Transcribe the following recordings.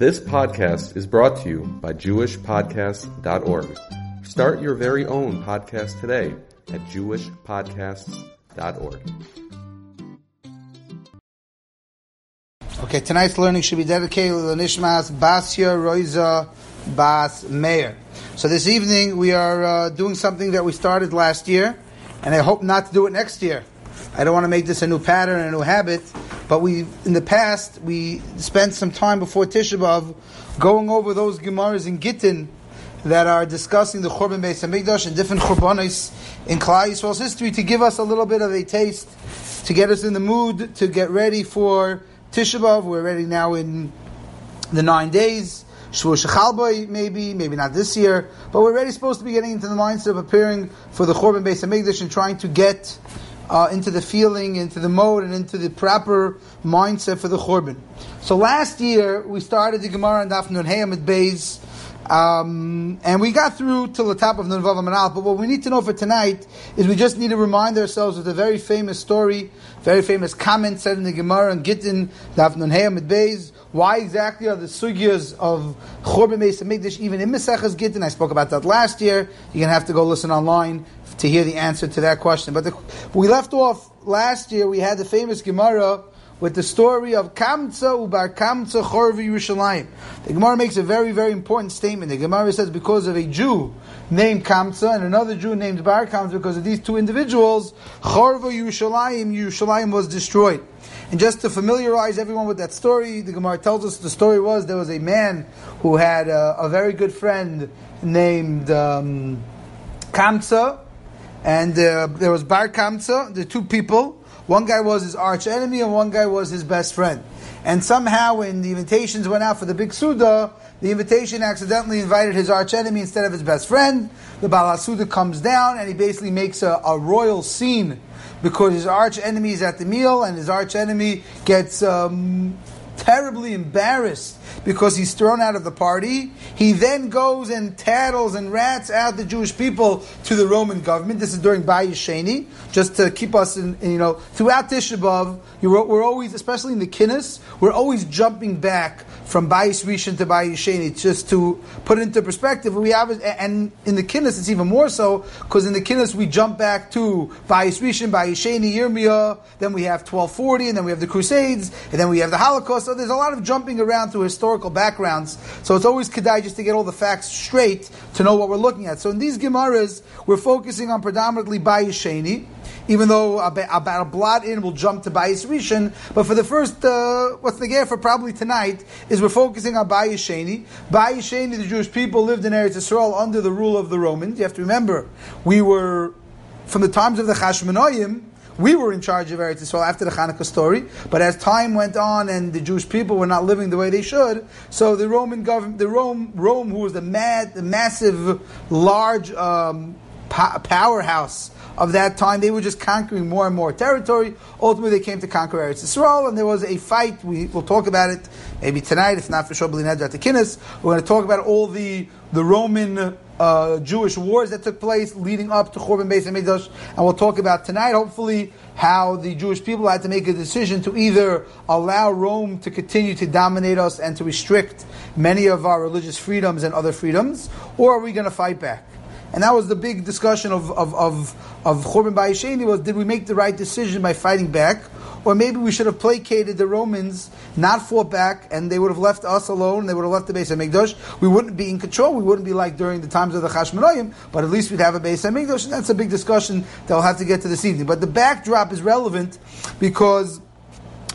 This podcast is brought to you by JewishPodcasts.org. Start your very own podcast today at JewishPodcasts.org. Okay, tonight's learning should be dedicated to Nishmas Basya Roiza Bas Meir. So this evening we are uh, doing something that we started last year, and I hope not to do it next year. I don't want to make this a new pattern, a new habit, but we, in the past, we spent some time before Tisha B'Av going over those Gemaras in Gittin that are discussing the Churban Beis Hamikdash and different Churbanis in Klal Yisrael's history to give us a little bit of a taste, to get us in the mood, to get ready for Tisha B'Av. We're ready now in the nine days. Shavuot Shechalboi, maybe, maybe not this year, but we're already supposed to be getting into the mindset of preparing for the Churban Beis Hamikdash and trying to get uh, into the feeling, into the mode, and into the proper mindset for the Churban. So last year we started the Gemara and Daf Nun Beis, um, and we got through till the top of Nun Vav. But what we need to know for tonight is we just need to remind ourselves of the very famous story, very famous comment said in the Gemara and Gittin Daf Nun Hayamid Beis. Why exactly are the sugyas of Churban Beis Hamikdash even in Mesechas Gittin? I spoke about that last year. You're gonna have to go listen online to hear the answer to that question. But the, we left off last year. We had the famous Gemara with the story of Kamtza Ubar Kamtza Chorvi Yerushalayim. The Gemara makes a very, very important statement. The Gemara says because of a Jew named Kamtza and another Jew named Bar Kamtza, because of these two individuals, Chorva Yerushalayim, Yerushalayim was destroyed. And just to familiarize everyone with that story, the Gemara tells us the story was there was a man who had a, a very good friend named um, Kamtza, and uh, there was Bar Kamtza, the two people. One guy was his arch enemy, and one guy was his best friend. And somehow, when the invitations went out for the big Suda, the invitation accidentally invited his arch enemy instead of his best friend. The Baal Suda comes down, and he basically makes a, a royal scene because his arch enemy is at the meal, and his arch enemy gets um, terribly embarrassed because he's thrown out of the party. He then goes and tattles and rats out the Jewish people to the Roman government. This is during Bayis Sheni, just to keep us in, in you know, throughout Tisha B'Av, we're always, especially in the Kinnis, we're always jumping back from Bayis Rishon to Bayis Sheni, just to put it into perspective. We have, and in the Kinnis it's even more so, because in the Kinnis we jump back to Bayis Rishon, Bayis Sheni, Yirmiyah, then we have 1240, and then we have the Crusades, and then we have the Holocaust. So there's a lot of jumping around through historical backgrounds. So it's always kedai just to get all the facts straight to know what we're looking at. So in these Gemaras, we're focusing on predominantly Bayis Sheni even though about a blot in will jump to Bayis Rishon. But for the first, uh, what's the gear for probably tonight is we're focusing on Bayis Sheni. Bayis Sheni, the Jewish people lived in Eretz Yisrael under the rule of the Romans. You have to remember, we were from the times of the Chashmonoim. We were in charge of Eretz Yisrael after the Hanukkah story, but as time went on and the Jewish people were not living the way they should, so the Roman government, the Rome, Rome, who was the mad, the massive, large um, powerhouse of that time. They were just conquering more and more territory. Ultimately, they came to conquer Eretz and there was a fight. We will talk about it maybe tonight, if not for sure, at the Kinnis. We're going to talk about all the the Roman uh, Jewish wars that took place leading up to Churban Beis Hamikdash, and we'll talk about tonight, hopefully, how the Jewish people had to make a decision to either allow Rome to continue to dominate us and to restrict many of our religious freedoms and other freedoms, or are we going to fight back? And that was the big discussion of, of, of, of Churban Bayisheni was did we make the right decision by fighting back? Or maybe we should have placated the Romans, not fought back, and they would have left us alone, they would have left the Beis HaMikdash. We wouldn't be in control, we wouldn't be like during the times of the Chashmonoim, but at least we'd have a Beis HaMikdash, and that's a big discussion that we'll have to get to this evening. But the backdrop is relevant because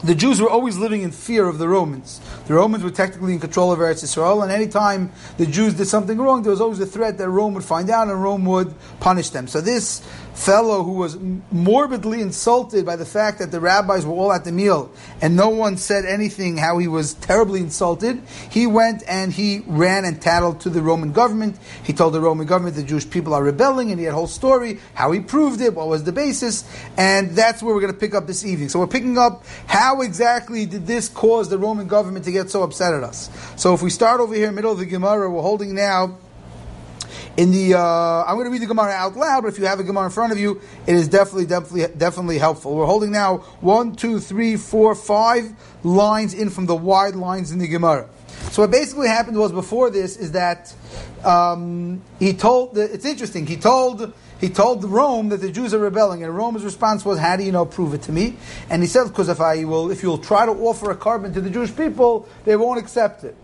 the Jews were always living in fear of the Romans. The Romans were technically in control of Eretz Yisrael, and any time the Jews did something wrong, there was always a threat that Rome would find out and Rome would punish them. So this fellow who was morbidly insulted by the fact that the rabbis were all at the meal and no one said anything how he was terribly insulted, he went and he ran and tattled to the Roman government. He told the Roman government the Jewish people are rebelling and he had a whole story, how he proved it, what was the basis, and that's where we're going to pick up this evening. So we're picking up how exactly did this cause the Roman government to get so upset at us. So if we start over here in the middle of the Gemara, we're holding now in the, uh, I'm going to read the Gemara out loud, but if you have a Gemara in front of you, it is definitely, definitely, definitely helpful. We're holding now one, two, three, four, five lines in from the wide lines in the Gemara. So what basically happened was before this is that um, he told. The, it's interesting. He told he told Rome that the Jews are rebelling, and Rome's response was, "How do you know? Prove it to me." And he said, "Because if I will, if you'll try to offer a korban to the Jewish people, they won't accept it."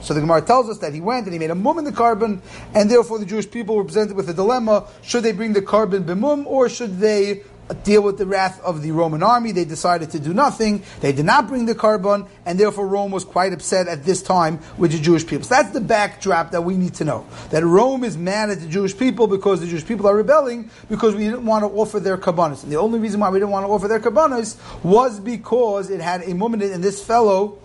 So the Gemara tells us that he went and he made a mum in the korban, and therefore the Jewish people were presented with a dilemma: should they bring the korban b'mum, or should they deal with the wrath of the Roman army. They decided to do nothing. They did not bring the korban, and therefore Rome was quite upset at this time with the Jewish people. So that's the backdrop that we need to know. That Rome is mad at the Jewish people because the Jewish people are rebelling because we didn't want to offer their kabbanas. And the only reason why we didn't want to offer their kabbanas was because it had a muminit, and this fellow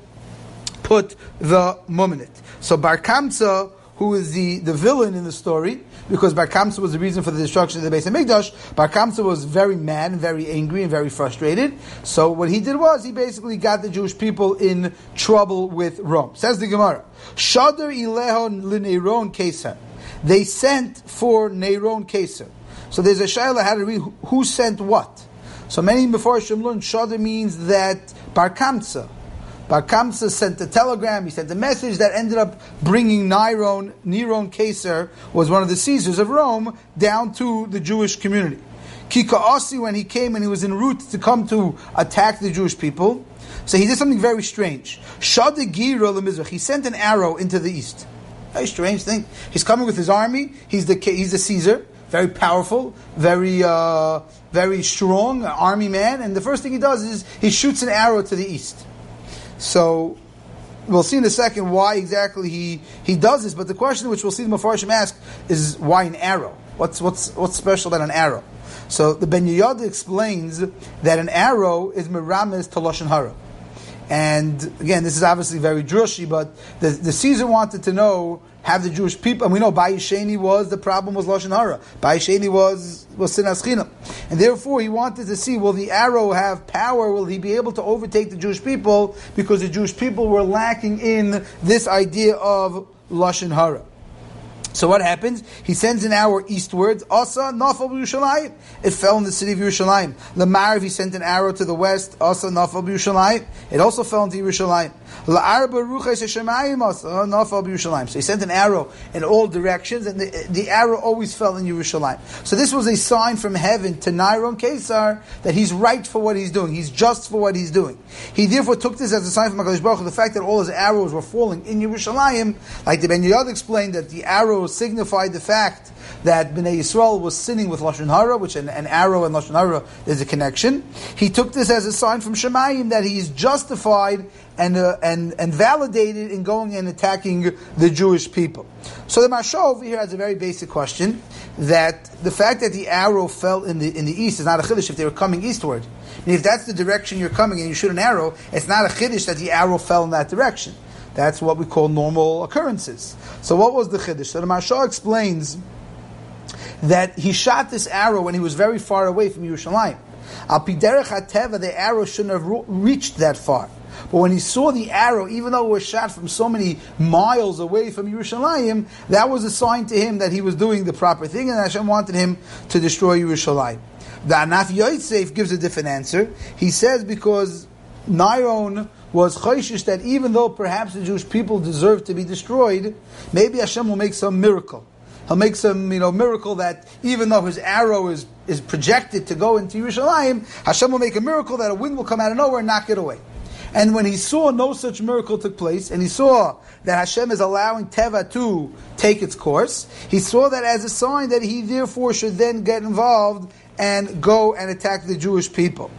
put the muminit. So Bar Kamsa, who is the, the villain in the story, because Bar Kamsa was the reason for the destruction of the Beis HaMikdash. Bar Kamsa was very mad and very angry and very frustrated. So what he did was he basically got the Jewish people in trouble with Rome. Says the Gemara, Shadar ilehon lineron keser. They sent for Neron keser. So there's a shaila how to read who sent what. So many before Shemlun Shadar means that Bar Kamsa Bar Kamsa sent a telegram, he sent a message that ended up bringing Neron, Neron Caesar, was one of the Caesars of Rome, down to the Jewish community. Kikaosi, when he came and he was en route to come to attack the Jewish people, so he did something very strange. Shadagira he sent an arrow into the east. Very strange thing. He's coming with his army, he's the, he's the Caesar, very powerful, very, uh, very strong army man, and the first thing he does is he shoots an arrow to the east. So we'll see in a second why exactly he, he does this, but the question which we'll see the Mepharshim ask is why an arrow? What's, what's, what's special about an arrow? So the Ben Yehoyada explains that an arrow is miramis to Lashon Hara. And again, this is obviously very drushy, but the, the Caesar wanted to know have the Jewish people, and we know Bayisheni was the problem was lashon hara. Bayisheni was was sinas chinam, and therefore he wanted to see will the arrow have power? Will he be able to overtake the Jewish people because the Jewish people were lacking in this idea of lashon hara. So what happens? He sends an arrow eastwards. Asa nafal Yerushalayim. It fell in the city of Yerushalayim. Lamariv, he sent an arrow to the west. Asa nafal Yerushalayim. It also fell into Yerushalayim. Uh, so he sent an arrow in all directions, and the, the arrow always fell in Yerushalayim. So this was a sign from heaven to Nairon Kesar that he's right for what he's doing. He's just for what he's doing. He therefore took this as a sign from HaKadosh Baruch Hu, the fact that all his arrows were falling in Yerushalayim, like the Ben Yehoyada explained that the arrow signified the fact that Bnei Yisrael was sinning with Lashon Hara, which an, an arrow and Lashon Hara is a connection. He took this as a sign from Shemayim that he is justified and, uh, and, and validated in going and attacking the Jewish people. So the Maharsha over here has a very basic question that the fact that the arrow fell in the, in the east is not a chiddush if they were coming eastward. And if that's the direction you're coming and you shoot an arrow, it's not a chiddush that the arrow fell in that direction. That's what we call normal occurrences. So what was the chiddush? So the Maharsha explains that he shot this arrow when he was very far away from Yerushalayim. Al piderech the arrow shouldn't have reached that far. But when he saw the arrow, even though it was shot from so many miles away from Yerushalayim, that was a sign to him that he was doing the proper thing, and Hashem wanted him to destroy Yerushalayim. The Anaf Yosef gives a different answer. He says because Niron was chayshish that even though perhaps the Jewish people deserve to be destroyed, maybe Hashem will make some miracle. He'll make some, you know, miracle that even though his arrow is, is projected to go into Yerushalayim, Hashem will make a miracle that a wind will come out of nowhere and knock it away. And when he saw no such miracle took place, and he saw that Hashem is allowing Teva to take its course, he saw that as a sign that he therefore should then get involved and go and attack the Jewish people.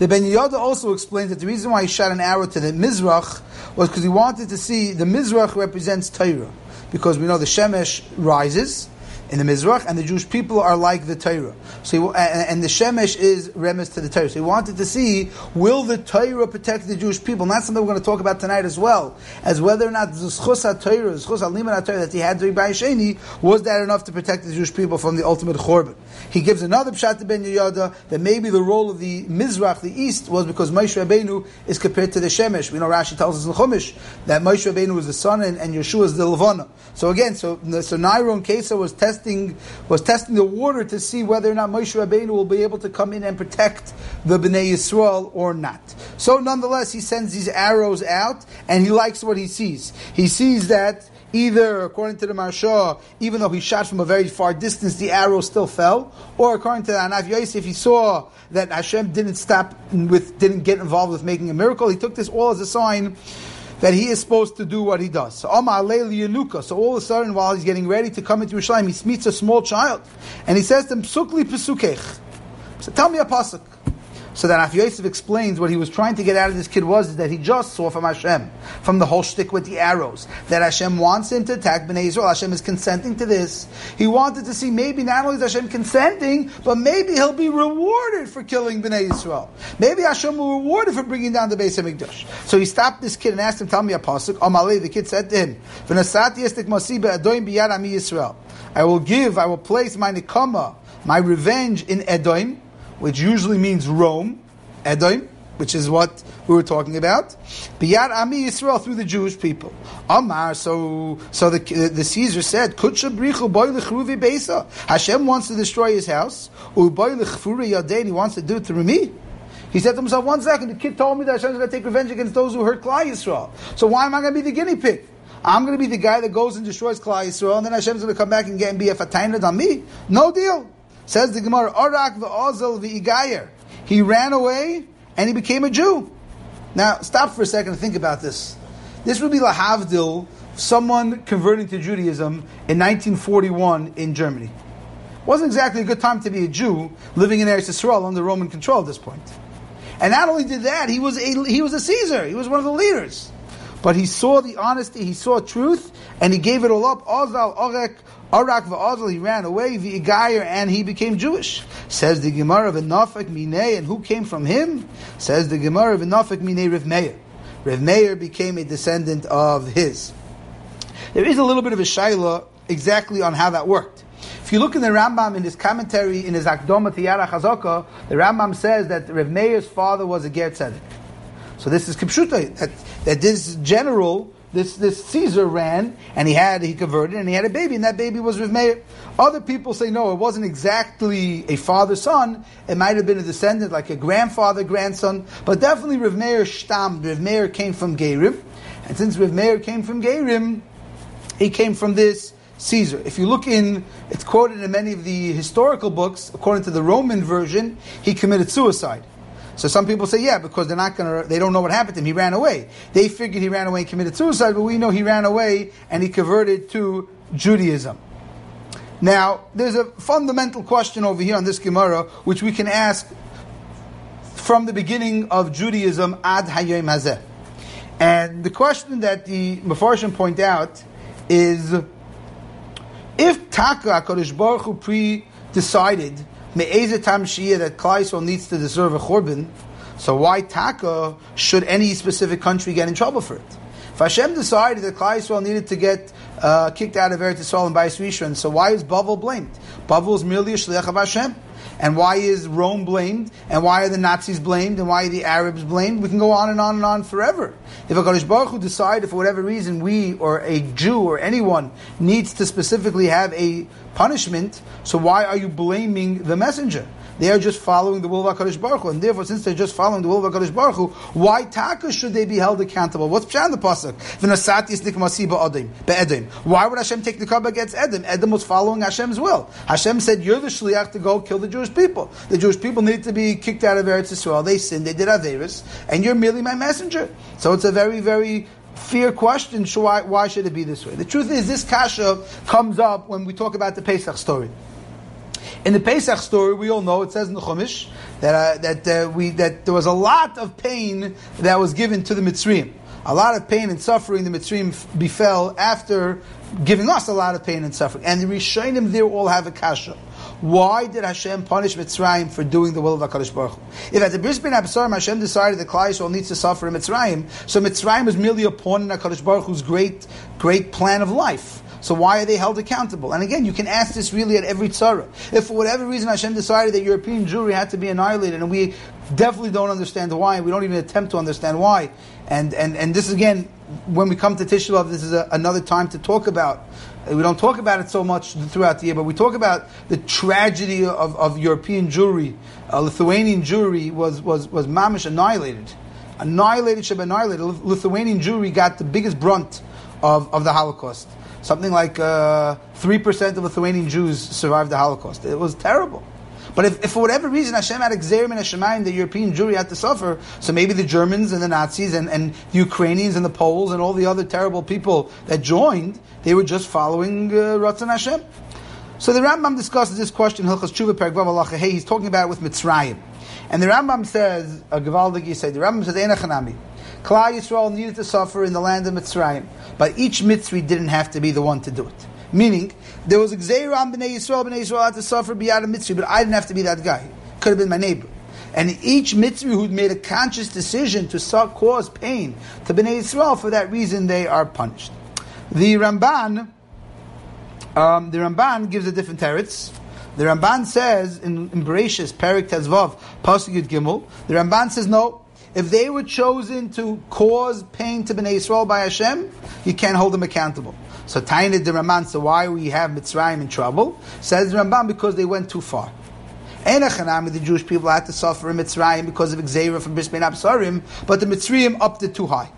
The Ben Yehoyada also explains that the reason why he shot an arrow to the Mizrach was because he wanted to see the Mizrach represents Torah. Because we know the Shemesh rises, in the Mizrach, and the Jewish people are like the Torah. So, he, and, the Shemesh is remes to the Torah. So he wanted to see, will the Torah protect the Jewish people? And that's something we're going to talk about tonight as well, as whether or not the Zchus HaTorah, Zchus HaLiman Torah that he had during Bayesheni, was that enough to protect the Jewish people from the ultimate Chorban? He gives another pshat to Ben Yehoyada that maybe the role of the Mizrach, the East, was because Moshe Rabbeinu is compared to the Shemesh. We know Rashi tells us in Chumash that Moshe Rabbeinu was the sun and, and Yehoshua is the Levana. So again, so, so Nairon Kesa was tested testing was testing the water to see whether or not Moshe Rabbeinu will be able to come in and protect the Bnei Yisrael or not. So nonetheless, he sends these arrows out, and he likes what he sees. He sees that either according to the Maharsha, even though he shot from a very far distance, the arrow still fell, or according to the Anaf Yosef, he saw that Hashem didn't stop with, didn't get involved with making a miracle. He took this all as a sign that he is supposed to do what he does. So, so all of a sudden, while he's getting ready to come into Yerushalayim, he meets a small child, and he says to him, "Psukli pesukech." So tell me a pasuk. So that Af Yosef explains what he was trying to get out of this kid was that he just saw from Hashem, from the whole shtick with the arrows, that Hashem wants him to attack Bnei Israel. Hashem is consenting to this. He wanted to see maybe not only is Hashem consenting, but maybe he'll be rewarded for killing Bnei Israel. Maybe Hashem will reward him for bringing down the Beis Hamikdash. So he stopped this kid and asked him, "Tell me a pasuk." Amalei, the kid said to him, I will give, I will place my nikama, my revenge in Edom which usually means Rome, Edom, which is what we were talking about. Biyad Ami Yisrael through the Jewish people. Amar, so so the the Caesar said, Kutsha brichu boy beisa. Hashem wants to destroy his house. Uboy yadein. He wants to do it through me. He said to himself, one second, the kid told me that Hashem is going to take revenge against those who hurt Klal Yisrael. So why am I going to be the guinea pig? I'm going to be the guy that goes and destroys Klal Yisrael, and then Hashem is going to come back and get and be a fatainad on me? No deal. Says the Gemara, Arak v'ozel v'igayer. He ran away and he became a Jew. Now, stop for a second and think about this. This would be lahavdil, someone converting to Judaism in 1941 in Germany. Wasn't exactly a good time to be a Jew living in Eretz Yisrael under Roman control at this point. And not only did that, he was a, he was a Caesar. He was one of the leaders. But he saw the honesty, he saw truth, and he gave it all up. Ozal Orek Arak v'Azal, he ran away, v'igayer, and he became Jewish. Says the Gemara v'nafek minei, and who came from him? Says the Gemara v'nafek minei Rav Meir. Rav Meir became a descendant of his. There is a little bit of a shaila exactly on how that worked. If you look in the Rambam in his commentary in his Akdoma Tiyara Chazaka, the Rambam says that Rav Meir's father was a Ger Tzedek. So this is Kipshuta, that, that this general this, this Caesar ran and he had he converted and he had a baby and that baby was with Meir. Other people say no, it wasn't exactly a father son. It might have been a descendant, like a grandfather grandson, but definitely Rav Meir stam. Rav Meir came from Gerim, and since Rav Meir came from Gerim, he came from this Caesar. If you look in, it's quoted in many of the historical books. According to the Roman version, he committed suicide. So some people say, yeah, because they're not going to, they don't know what happened to him. He ran away. They figured he ran away and committed suicide, but we know he ran away and he converted to Judaism. Now, there's a fundamental question over here on this Gemara, which we can ask from the beginning of Judaism ad Hayom Hazeh. And the question that the Mefarshim point out is, if Taka HaKadosh Baruch Hu pre-decided Me'ezetam Shia that Klal needs to deserve a Churban, so why Taka should any specific country get in trouble for it? If Hashem decided that Klal needed to get uh, kicked out of Eretz Yisrael and Bais Rishon, so why is Bavel blamed? Bavel is merely a shliach of Hashem. And why is Rome blamed? And why are the Nazis blamed? And why are the Arabs blamed? We can go on and on and on forever. If a Kadosh Baruch Hu decided for whatever reason we or a Jew or anyone needs to specifically have a punishment, so why are you blaming the messenger? They are just following the will of HaKadosh Baruch Hu. And therefore, since they're just following the will of HaKadosh Baruch Hu, why taka should they be held accountable? What's Pshan the Pasuk? Why would Hashem take the cover against Edom? Edom was following Hashem's will. Hashem said, you're the shliach to go kill the Jewish people. The Jewish people need to be kicked out of Eretz Yisrael. They sinned, they did Averis, and you're merely my messenger. So it's a very, very fair question. Why, why should it be this way? The truth is, this kasha comes up when we talk about the Pesach story. In the Pesach story, we all know it says in the Chumash that uh, that uh, we that there was a lot of pain that was given to the Mitzrayim. A lot of pain and suffering the Mitzrayim befell after giving us a lot of pain and suffering. And the Rishonim there all have a kasha. Why did Hashem punish Mitzrayim for doing the will of HaKadosh Baruch Hu? If at the Bris Ben Absarim Hashem decided that Klal Yisrael needs to suffer in Mitzrayim, so Mitzrayim is merely a pawn in HaKadosh Baruch Hu's great, great plan of life. So why are they held accountable? And again, you can ask this really at every tzara. If for whatever reason Hashem decided that European Jewry had to be annihilated, and we definitely don't understand why, and we don't even attempt to understand why, and and and this again, when we come to Tisha B'av, this is a, another time to talk about. We don't talk about it so much throughout the year, but we talk about the tragedy of, of European Jewry. Uh, Lithuanian Jewry was was was mamish annihilated, annihilated, should annihilated. Lithuanian Jewry got the biggest brunt of, of the Holocaust. Something like uh, three percent of Lithuanian Jews survived the Holocaust. It was terrible. But if, if, for whatever reason Hashem had exerim and Hashemayim, the European Jewry had to suffer, so maybe the Germans and the Nazis and, and the Ukrainians and the Poles and all the other terrible people that joined, they were just following uh, Ratzon Hashem. So the Rambam discusses this question, Hilchas he's talking about it with Mitzrayim. And the Rambam says, a Gavaldig say, the Rambam says. Klal Yisrael needed to suffer in the land of Mitzrayim, but each Mitzri didn't have to be the one to do it. Meaning, there was a Gzeir on Bnei Yisrael, Bnei Yisrael had to suffer beyond a Mitzri, but I didn't have to be that guy. Could have been my neighbor. And each Mitzri who'd made a conscious decision to cause pain to Bnei Yisrael, for that reason they are punished. The Ramban, um, the Ramban gives a different teretz. The Ramban says in, in Bereshis, Perik Tezvav, Pasuk Yud Gimel, the Ramban says no, if they were chosen to cause pain to Bnei Yisrael by Hashem, you can't hold them accountable. So Tainid the Ramban, so why we have Mitzrayim in trouble? Says Ramban because they went too far. Enachanami, the Jewish people had to suffer in Mitzrayim because of Xavier from Bris Absarim, but the Mitzrayim upped it too high.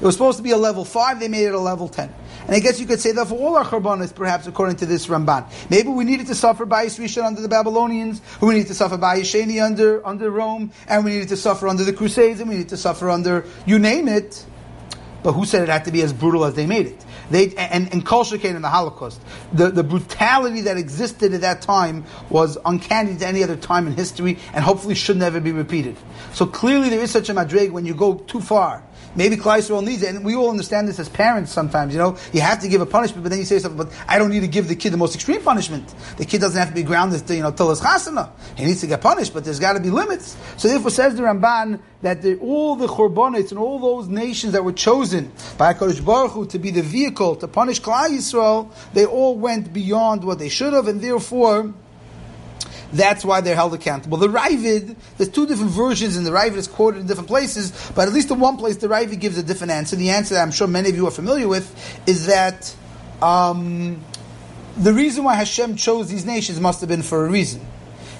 It was supposed to be a level 5, they made it a level 10. And I guess you could say that for all our Churbanas, perhaps according to this Ramban. Maybe we needed to suffer by Rishon under the Babylonians, we needed to suffer by Yesheni under, under Rome, and we needed to suffer under the Crusades, and we needed to suffer under, you name it. But who said it had to be as brutal as they made it? They, and, and Kol in the Holocaust. The, the brutality that existed at that time was uncanny to any other time in history and hopefully should never be repeated. So clearly there is such a madrig when you go too far. Maybe Klal needs it, and we all understand this as parents sometimes. You know, you have to give a punishment, but then you say something. But I don't need to give the kid the most extreme punishment. The kid doesn't have to be grounded, to, you know, till his chasana. He needs to get punished, but there's got to be limits. So therefore, says the Ramban that the, all the Chorbonites and all those nations that were chosen by Hakadosh Baruch Hu to be the vehicle to punish Klal Yisrael, they all went beyond what they should have, and therefore that's why they're held accountable. The Raavad, there's two different versions, and the Raavad is quoted in different places, but at least in one place, the Raavad gives a different answer. The answer that I'm sure many of you are familiar with is that um, the reason why Hashem chose these nations must have been for a reason.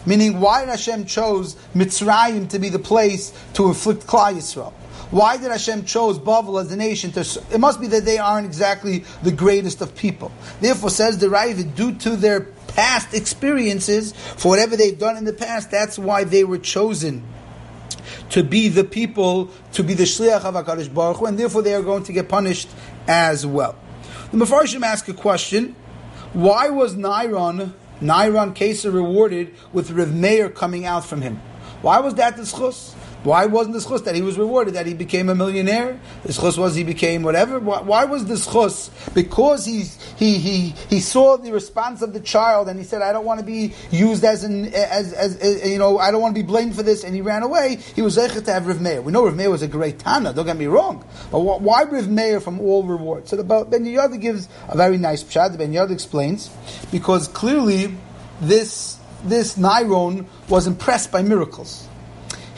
Meaning, why did Hashem chose Mitzrayim to be the place to inflict Klal Yisrael? Why did Hashem chose Bavel as a nation? To, it must be that they aren't exactly the greatest of people. Therefore, says the Raavad, due to their past experiences, for whatever they've done in the past, that's why they were chosen to be the people, to be the Shliach of HaKadosh Baruch Hu, and therefore they are going to get punished as well. The Mefarshim ask a question, why was Nairon, Nairon Kesa rewarded with Rav Meir coming out from him? Why was that the schus? Why wasn't the schus that he was rewarded, that he became a millionaire? The schus was he became whatever. Why, why was the schus? Because he, he, he, he saw the response of the child and he said, I don't want to be used as an, as, as, as you know, I don't want to be blamed for this, and he ran away. He was zeichet to have Rav Meir. We know Rav Meir was a great Tana, don't get me wrong. But why Rav Meir from all rewards? So the Ben Yehoyada gives a very nice pshat. Ben Yehoyada explains, because clearly this, this Niron was impressed by miracles.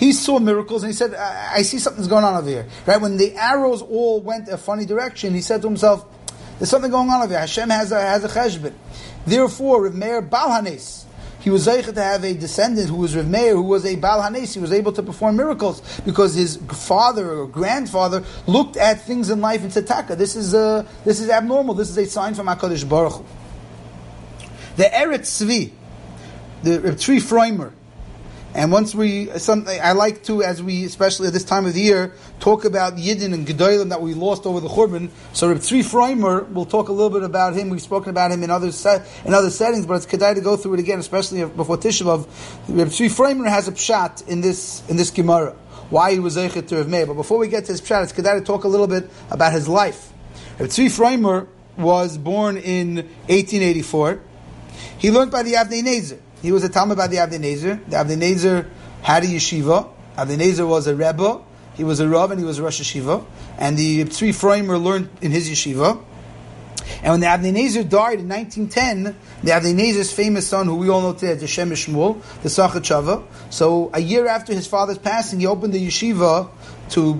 He saw miracles and he said, I, I see something's going on over here. Right? When the arrows all went a funny direction, he said to himself, there's something going on over here. Hashem has a, has a cheshbon. Therefore, Rav Meir Balhanes, he was able to have a descendant who was Rav Meir, who was a Balhanes. He was able to perform miracles because his father or grandfather looked at things in life and said, "Taka, this is uh, this is abnormal. This is a sign from Hakadosh Baruch Hu." The Eretz Tzvi, the Tzvi Freimer, and once we, something I like to, as we, especially at this time of the year, talk about Yidden and Gedolim that we lost over the Churban. So Reb Tzvi Freimer, we'll talk a little bit about him. We've spoken about him in other set, in other settings, but it's kedai to go through it again, especially before Tisha B'av. Reb Tzvi Freimer has a pshat in this in this Gemara. Why he was Zeichet to Rav Meir. But before we get to his pshat, it's kedai to talk a little bit about his life. Reb Tzvi Freimer was born in 1884. He learned by the Avnei Nezer. He was a Talmud by the Avnei Nezer. The Avnei Nezer had a yeshiva. Avnei Nezer was a Rebbe. He was a Rav and he was a Rosh Yeshiva. And the three Freimer learned in his yeshiva. And when the Avnei Nezer died in 1910, the Avnei Nezer's famous son, who we all know today the Shem MiShmuel, the Sachachava, so a year after his father's passing, he opened the yeshiva to,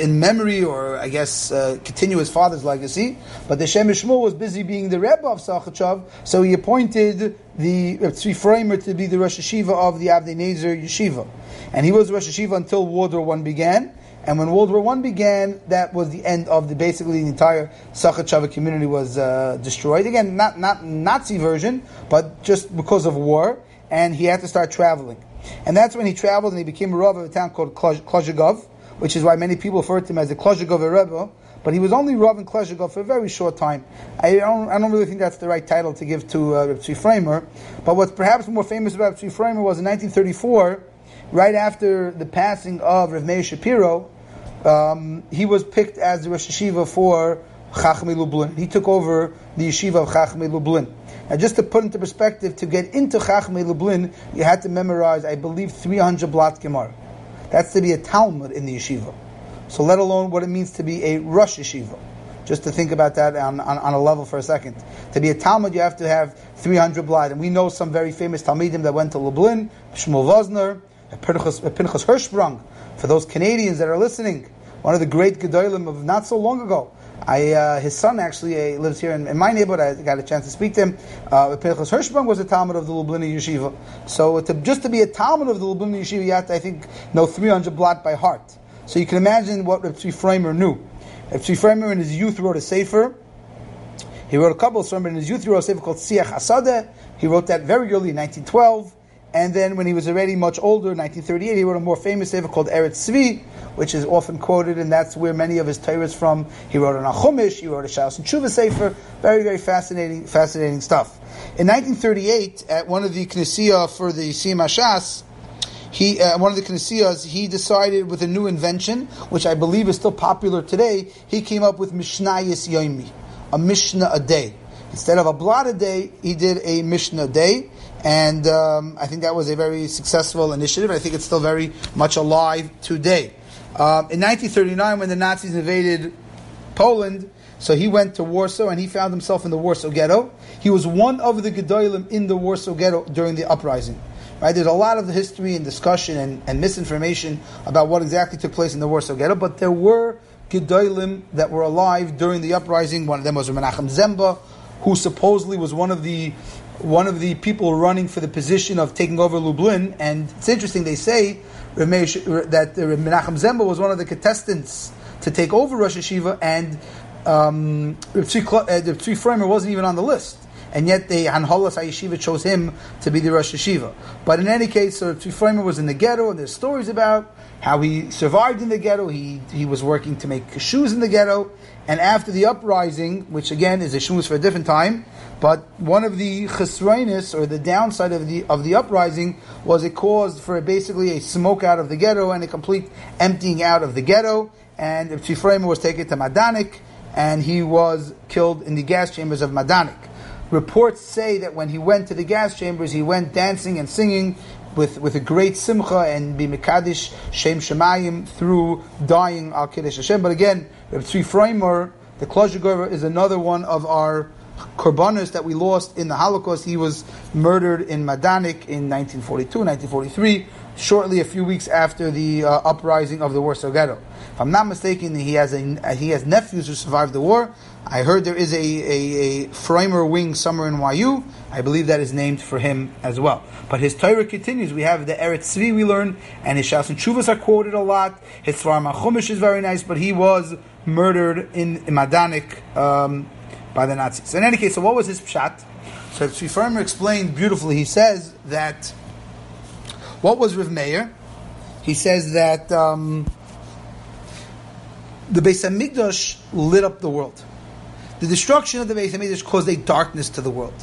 in memory, or I guess, uh, continue his father's legacy. But the Shem MiShmuel was busy being the Rebbe of Sachachav, so he appointed the Tzvi Framer to be the Rosh Yeshiva of the Avnei Nezer Yeshiva. And he was Rosh Yeshiva until World War I began. And when World War One began, that was the end of the basically the entire Sachachava community was uh, destroyed. Again, not not Nazi version, but just because of war, and he had to start traveling. And that's when he traveled and he became a Rav of a town called Klozhigov, which is why many people refer to him as the Klozhigov Rebbe. But he was only Rav in Klozhigov for a very short time. I don't, I don't really think that's the right title to give to uh, Reb Framer. But what's perhaps more famous about Reb Tzvi Framer was in 1934, right after the passing of Rav Meir Shapiro, um, he was picked as the Rosh Yeshiva for Chachmei Lublin. He took over the yeshiva of Chachmei Lublin. Now, just to put into perspective, to get into Chachmei Lublin, you had to memorize, I believe, 300 Blat Gemara. That's to be a Talmud in the yeshiva. So, let alone what it means to be a Rosh Yeshiva. Just to think about that on, on, on, a level for a second. To be a Talmud, you have to have 300 Blat. And we know some very famous Talmidim that went to Lublin, Shmuel Vosner, Pinchas Hirschsprung, for those Canadians that are listening, one of the great Gedolim of not so long ago. I, uh, his son actually uh, lives here in, in, my neighborhood. I got a chance to speak to him. Uh, Pinchas Hirschsprung was a Talmud of the Lublin Yeshiva. So to, just to be a Talmud of the Lublin Yeshiva, you have to, I think, know 300 blot by heart. So you can imagine what Reb Framer knew. Reb Framer in his youth wrote a sefer. He wrote a couple of sermons in his youth. He wrote a sefer called Siach Hasadeh. He wrote that very early in 1912. And then when he was already much older, 1938, he wrote a more famous sefer called Eretz Tzvi, which is often quoted, and that's where many of his Torahs from. He wrote an Achumish, he wrote a Shalos and Tshuva sefer, very, very fascinating, fascinating stuff. In 1938, at one of the Knessia for the Siyum Hashas, he, uh, one of the Knessiyas, he decided with a new invention, which I believe is still popular today, he came up with Mishnayis Yomi, a Mishnah a day. Instead of a blot a day, he did a Mishnah a day. And um, I think that was a very successful initiative. I think it's still very much alive today. Um, in 1939, when the Nazis invaded Poland, so he went to Warsaw and he found himself in the Warsaw Ghetto. He was one of the Gedolim in the Warsaw Ghetto during the uprising. Right? There's a lot of history and discussion and, and misinformation about what exactly took place in the Warsaw Ghetto, but there were Gedolim that were alive during the uprising. One of them was Menachem Zemba, who supposedly was one of the one of the people running for the position of taking over Lublin. And it's interesting, they say that Menachem Zemba was one of the contestants to take over Rosh Yeshiva, and um, the Tzvi Framer wasn't even on the list. And yet the Hanholas HaYeshiva chose him to be the Rosh Yeshiva. But in any case, so Tzvi Framer was in the ghetto, and there's stories about how he survived in the ghetto. He, he was working to make shoes in the ghetto, and after the uprising, which again is a shoes for a different time, but one of the chesroinis, or the downside of the of the uprising, was it caused for basically a smoke out of the ghetto and a complete emptying out of the ghetto. And Tzifraim was taken to Majdanek, and he was killed in the gas chambers of Majdanek. Reports say that when he went to the gas chambers, he went dancing and singing with, with a great simcha and be Mekadish Shem Shemayim through dying Al Kiddush Hashem. But again, Reb Tzvi Freimer, the Klozhigov is another one of our korbanos that we lost in the Holocaust. He was murdered in Majdanek in 1942, 1943, shortly a few weeks after the uh, uprising of the Warsaw Ghetto. If I'm not mistaken, he has a, he has nephews who survived the war. I heard there is a, a, a Framer wing somewhere in YU. I believe that is named for him as well. But his Torah continues. We have the Eretz Tzvi we learn, and his Shas and Chuvas are quoted a lot. His Svarma Chumash is very nice, but he was murdered in, in Majdanek um, by the Nazis. In any case, so what was his pshat? So Tzvi Framer explained beautifully. He says that what was Rav Meir? He says that um, the Beis Hamikdash lit up the world. The destruction of the Beis Hamikdash caused a darkness to the world.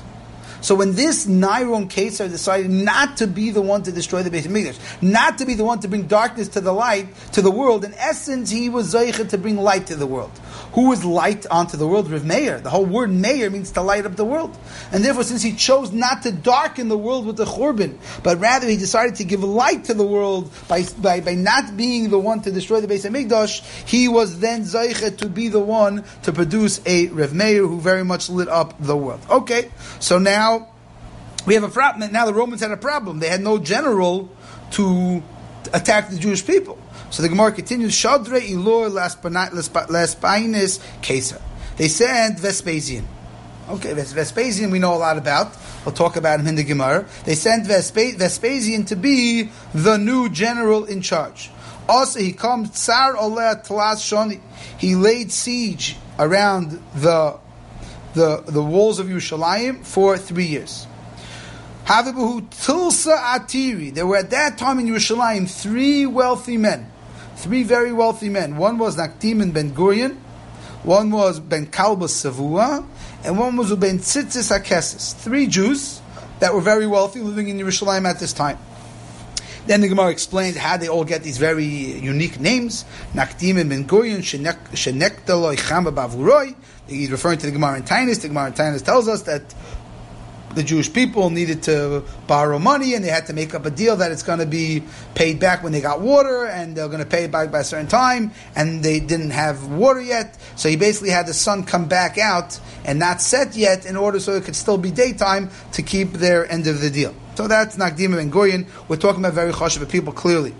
So when this Niron Kesar decided not to be the one to destroy the Beis HaMikdash, not to be the one to bring darkness to the light, to the world, in essence, he was Zeicha to bring light to the world. Who was light onto the world? Rav Meir. The whole word Meir means to light up the world. And therefore, since he chose not to darken the world with the Churban, but rather he decided to give light to the world by, by, by not being the one to destroy the Beis HaMikdash, he was then Zeicha to be the one to produce a Rav Meir who very much lit up the world. Okay, so now we have a problem. Now the Romans had a problem. They had no general to attack the Jewish people. So the Gemara continues, Shadre ilor lespainis Caesar. They sent Vespasian. Okay, Vespasian we know a lot about. We'll talk about him in the Gemara. They sent Vespasian to be the new general in charge. Also, he comes Tsar Oleh Tlas Shoni. He laid siege around the, the, the walls of Yerushalayim for three years. Havibuhu Tulsa Atiri. There were at that time in Yerushalayim three wealthy men, three very wealthy men. One was Naktim Ben Gurion, one was Ben Kalba Savua, and one was Ben Tzitzis Hakesis. Three Jews that were very wealthy living in Yerushalayim at this time. Then the Gemara explains how they all get these very unique names. Nakdimon Ben Gurion, Shenekta Chamba Bavuroi. He's referring to the Gemara in Taanis. The Gemara in Taanis tells us that the Jewish people needed to borrow money and they had to make up a deal that it's going to be paid back when they got water and they're going to pay it back by a certain time and they didn't have water yet. So he basically had the sun come back out and not set yet in order so it could still be daytime to keep their end of the deal. So that's Nagdim and Goyen. We're talking about very choshev people clearly.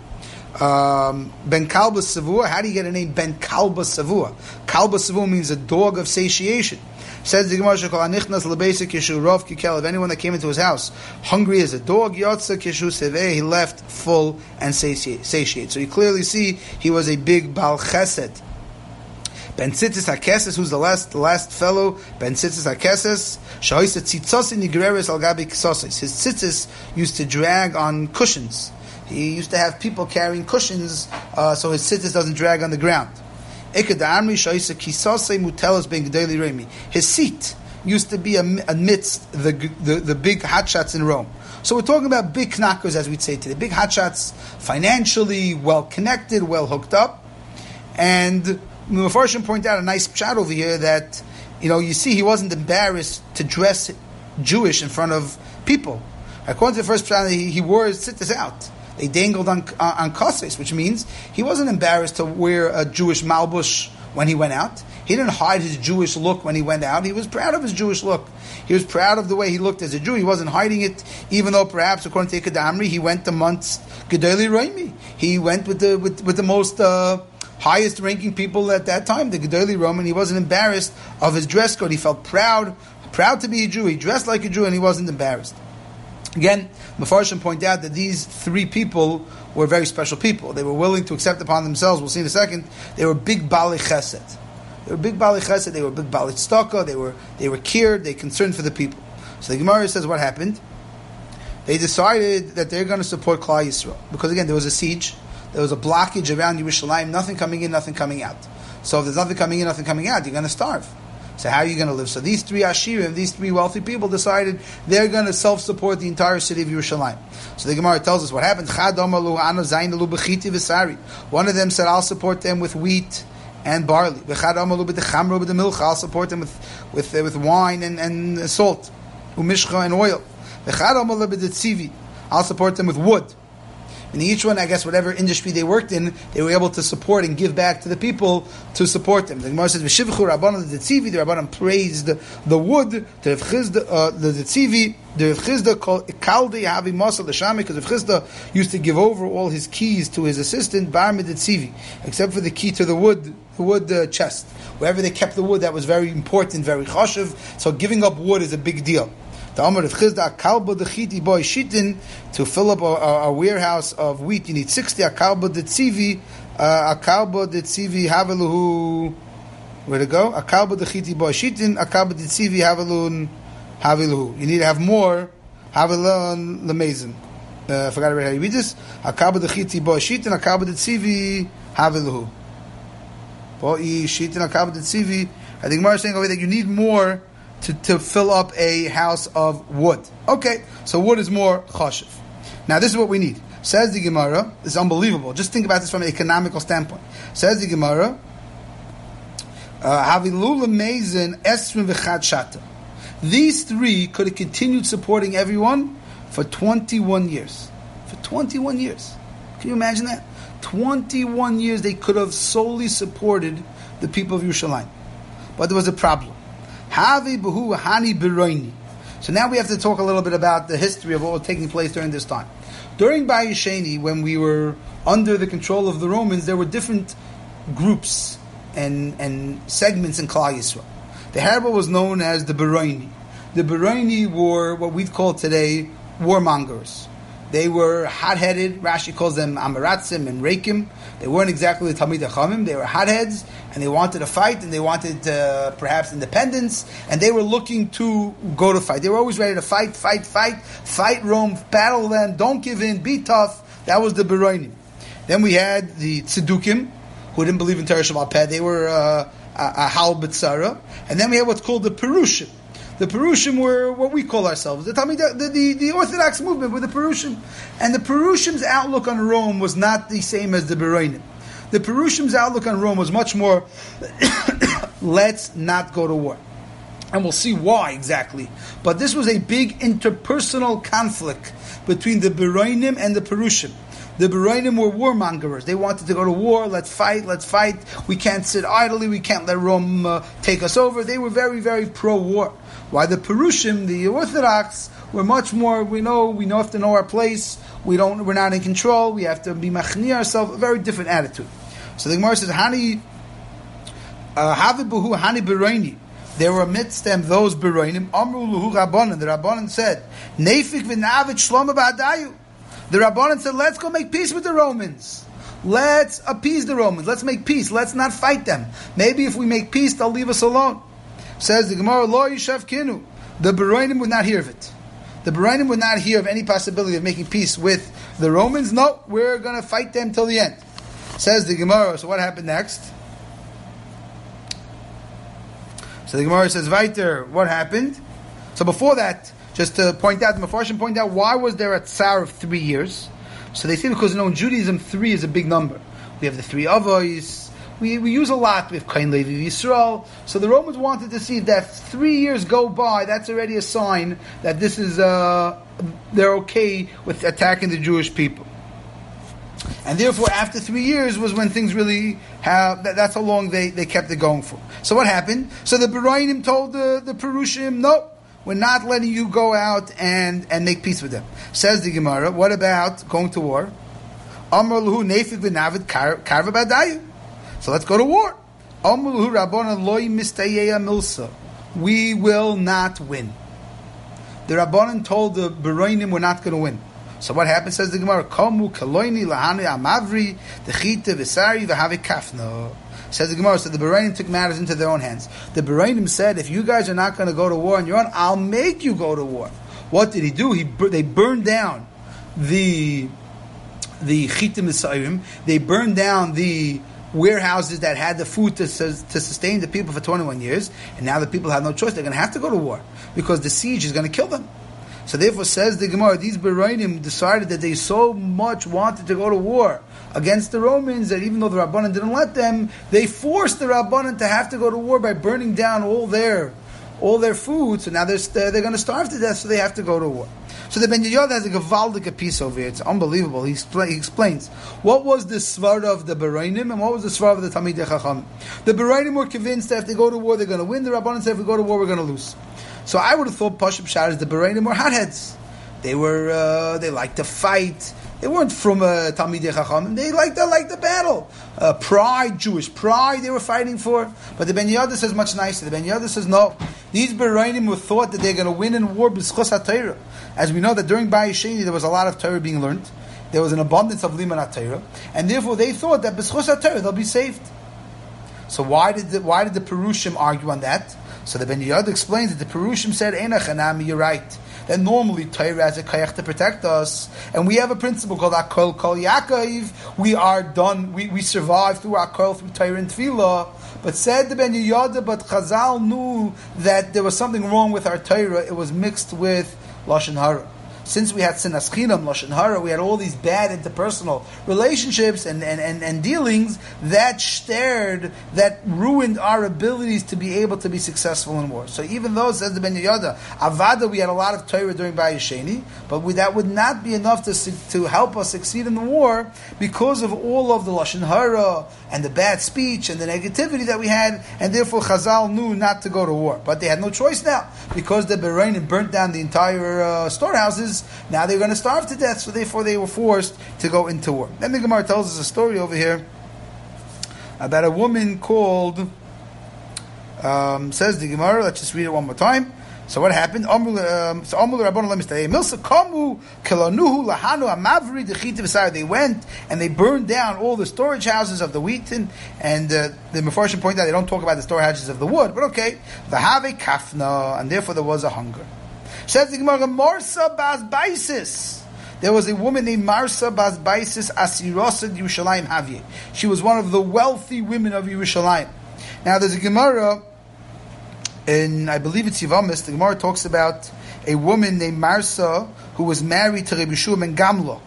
Um, ben Kalba Savua, how do you get a name Ben Kalba Savua? Kalba Savua means a dog of satiation. Says the Gemara Shekol Anichnas Lebesik Yeshu Rov. If anyone that came into his house hungry as a dog, Yotza Kishu Seveh, he left full and satiate. So you clearly see he was a big Bal Chesed. Ben Tzitzis Hakeses, who's the last last fellow, Ben Tzitzis Hakeses, Shahoisa Tzitzosin Nigreres Al Gabi Kisosis. His tzitzis used to drag on cushions. He used to have people carrying cushions uh, so his tzitzis doesn't drag on the ground. His seat used to be amidst the, the, the big hotshots in Rome. So we're talking about big knackers, as we'd say today. Big hotshots, financially well connected, well hooked up. And Mepharshim point out a nice shot over here that, you know, you see he wasn't embarrassed to dress Jewish in front of people. According to the first shot, he, he wore his sitters out. They dangled on uh, on koses, which means he wasn't embarrassed to wear a Jewish malbush when he went out. He didn't hide his Jewish look when he went out. He was proud of his Jewish look. He was proud of the way he looked as a Jew. He wasn't hiding it, even though perhaps, according to Ikadamri, he went amongst Gedali Raimi. He went with the with, with the most uh, highest ranking people at that time, the Gedali Roman. He wasn't embarrassed of his dress code. He felt proud, proud to be a Jew. He dressed like a Jew, and he wasn't embarrassed. Again, Mefarshim point out that these three people were very special people. They were willing to accept upon themselves, we'll see in a second, they were big Bali Chesed. They were big Bali Chesed, they were big Bali Tztaka, they were, they were cared, they concerned for the people. So the Gemara says what happened. They decided that they're going to support Klal Yisrael. Because again, there was a siege, there was a blockage around Yerushalayim, nothing coming in, nothing coming out. So if there's nothing coming in, nothing coming out, you're going to starve. So how are you going to live? So these three Ashirim, these three wealthy people decided they're going to self-support the entire city of Yerushalayim. So the Gemara tells us what happened. One of them said, I'll support them with wheat and barley. I'll support them with, with, uh, with wine and, and salt, umishcha and oil. I'll support them with wood. And each one, I guess, whatever industry they worked in, they were able to support and give back to the people to support them. The Gemara says, "V'shivchu Rabbanon the Tzivi." The Rabbanon praised the wood. The Chisda, uh, the Tzivi, the Chisda Kaldi Havi Masa L'Shami, because the Chisda used to give over all his keys to his assistant Bar Tzivi, except for the key to the wood, the wood uh, chest. Wherever they kept the wood, that was very important, very chashiv. So giving up wood is a big deal. The Amr of Chisda, Kalba the Chiti boy Shitin, to fill up a, a, a, warehouse of wheat, you need 60 Akalba the Tzivi, uh, Akalba the Tzivi Haveluhu, where to go? Akalba the Chiti boy Shitin, Akalba the Tzivi Havelun Haveluhu. You need to have more Havelun Lemazin. Uh, I forgot how you read this. Akalba the Chiti boy Shitin, Akalba the Tzivi Haveluhu. Boy Shitin, Akalba the Tzivi. I think Mar is saying over that you need more to, to fill up a house of wood. Okay, so wood is more chashiv. Now this is what we need. Says the Gemara, it's unbelievable. Just think about this from an economical standpoint. Says the Gemara, uh. These three could have continued supporting everyone for 21 years. For 21 years. Can you imagine that? 21 years they could have solely supported the people of Yerushalayim. But there was a problem. Havi Behu Hani Biroini. So now we have to talk a little bit about the history of what was taking place during this time. During Bayesheni, when we were under the control of the Romans, there were different groups and, and segments in Klal Yisrael. The Harba was known as the Beraini. The Beraini were what we'd call today warmongers. They were hot-headed. Rashi calls them Amaratzim and Rekim. They weren't exactly the Talmid Achamim. They were hotheads, and they wanted to fight, and they wanted uh, perhaps independence, and they were looking to go to fight. They were always ready to fight, fight, fight, fight Rome, battle them, don't give in, be tough. That was the Beroinim. Then we had the Tzedukim, who didn't believe in Torah Shabbat. They were uh, a, a And then we had what's called the Perushim. The Perushim were what we call ourselves. The, the, the, the Orthodox movement were the Perushim. And the Perushim's outlook on Rome was not the same as the Beroinim. The Perushim's outlook on Rome was much more, let's not go to war. And we'll see why exactly. But this was a big interpersonal conflict between the Beroinim and the Perushim. The Beroinim were warmongers. They wanted to go to war. Let's fight. Let's fight. We can't sit idly. We can't let Rome uh, take us over. They were very, very pro-war. Why the Perushim, the Orthodox, were much more. We know. We know have to know our place. We don't. We're not in control. We have to be machni ourselves. A very different attitude. So the Gemara says, "Hani uh, havibuhu hani beroini." There were amidst them those beroinim. Amru luhu rabbanan. The rabbanan said, "Nefik v'navit shloma ba'adayu." The rabbanan said, "Let's go make peace with the Romans." Let's appease the Romans. Let's make peace. Let's not fight them. Maybe if we make peace, they'll leave us alone. Says the Gemara, Lo Yishav Kinu. The Beroinim would not hear of it. The Beroinim would not hear of any possibility of making peace with the Romans. No, we're going to fight them till the end. Says the Gemara. So what happened next? So the Gemara says, Weiter, what happened? So before that, just to point out, the Mepharshim point out, why was there a tsar of three years? So they say because you know, in Judaism, three is a big number. We have the three avos, we, we use a lot with Kain Levi Yisrael. So the Romans wanted to see that three years go by, that's already a sign that this is, uh, they're okay with attacking the Jewish people. And therefore, after three years was when things really have, that, that's how long they, they kept it going for. So what happened? So the Berainim told the, the Perushim, no, we're not letting you go out and, and make peace with them. Says the Gemara, what about going to war? Amr luhu nefik v'navid karva. So let's go to war. We will not win. The Rabbanan told the Beroinim we're not going to win. So what happens? Says the Gemara, "Komu kaloini lahani amavri dechite v'sari v'havi kafno." Says the Gemara, so the Beroinim took matters into their own hands. The Beroinim said, "If you guys are not going to go to war on your own, I'll make you go to war." What did he do? He they burned down the the chitim They burned down the warehouses that had the food to, to sustain the people for 21 years, and now the people have no choice. They're going to have to go to war because the siege is going to kill them. So therefore, says the Gemara, these Berainim decided that they so much wanted to go to war against the Romans that even though the Rabbanan didn't let them, they forced the Rabbanan to have to go to war by burning down all their all their food. So now they're they're going to starve to death, so they have to go to war. So the Ben Yehoyada has a Gavaldik piece over here. It's unbelievable. He, he, explains what was the svara of the Berainim and what was the svara of the Talmid Chacham. The Berainim were convinced that if they go to war, they're going to win. The Rabbanan said if we go to war, we're going to lose. So I would have thought Pashab Shar is the Berainim were hotheads. They were uh, they liked to fight. They weren't from uh, Talmidei Chacham. They liked the, like the battle. Uh, pride, Jewish pride they were fighting for. But the Ben Yehoyada says much nicer. The Ben Yehoyada says, no, these Berainim were thought that they're going to win in war b'schos HaTorah. As we know that during Bayesheni there was a lot of Torah being learned. There was an abundance of Liman Torah. And therefore they thought that b'schos HaTorah they'll be saved. So why did the, why did the Perushim argue on that? So the Ben Yehoyada explains that the Perushim said, Enach Anami, you're right that normally Torah has a kayach to protect us, and we have a principle called Akol Kol Yaakov. We are done. We, we survive through Akol through Torah and Tefillah. But said the Ben Yehoyada, but Chazal knew that there was something wrong with our Torah. It was mixed with Lashon Hara since we had sinas chinam, lashon hara, we had all these bad interpersonal relationships and, and, and, and dealings that stared, that ruined our abilities to be able to be successful in war. So even though, says the Ben Yehoyada, Avada, we had a lot of Torah during Bayesheni, but we, that would not be enough to, to help us succeed in the war because of all of the lashon hara and the bad speech and the negativity that we had, and therefore Chazal knew not to go to war. But they had no choice now because the Bahrain burnt down the entire uh, storehouses now they're going to starve to death, so therefore they were forced to go into war. Then the Gemara tells us a story over here about a woman called, um, says the Gemara, let's just read it one more time. So what happened? Um, so Milsa kamu kelanuhu lahanu amavri dechita They went and they burned down all the storage houses of the wheat and, and uh, the Mefarshim point out they don't talk about the storage houses of the wood, but okay. The have kafna, and therefore there was a hunger. Says the Gemara, Marsa Bas Baisis. There was a woman named Marsa Bas Baisis Yerushalayim Havye. She was one of the wealthy women of Yerushalayim. Now there's a Gemara, and I believe it's Yivamis, the Gemara talks about a woman named Marsa who was married to Rabbi Shua and Gamla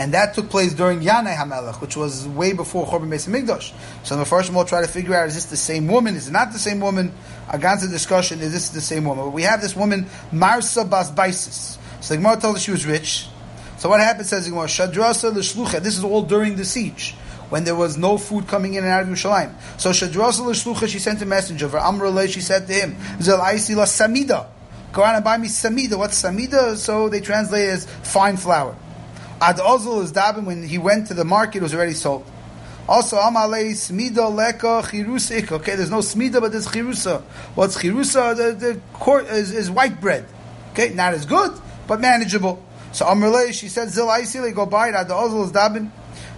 and that took place during Yanai Hamelech, which was way before Chorban Beis Hamikdash. So the first will try to figure out: is this the same woman? Is it not the same woman? Against the discussion: is this the same woman? But we have this woman Marsa Bas Baisis. So the Gemara told us she was rich. So what happened? Says the Gemara: Shadrasa l'shlucha. This is all during the siege when there was no food coming in and out of Yerushalayim. So Shadrasa l'shlucha, she sent a messenger. For Amrullah, she said to him, Zel la samida. Go out and buy me samida. What's samida? So they translate it as fine flour. Ad Ozul is daben when he went to the market, it was already sold. Also, Amalei Smida Leka Chirusik. Okay, there's no Smida, but there's Chirusa. What's Chirusa? The, the court is, is white bread. Okay, not as good, but manageable. So Amalei, she said, Zil Aisile, go buy it. Ad Ozul is daben.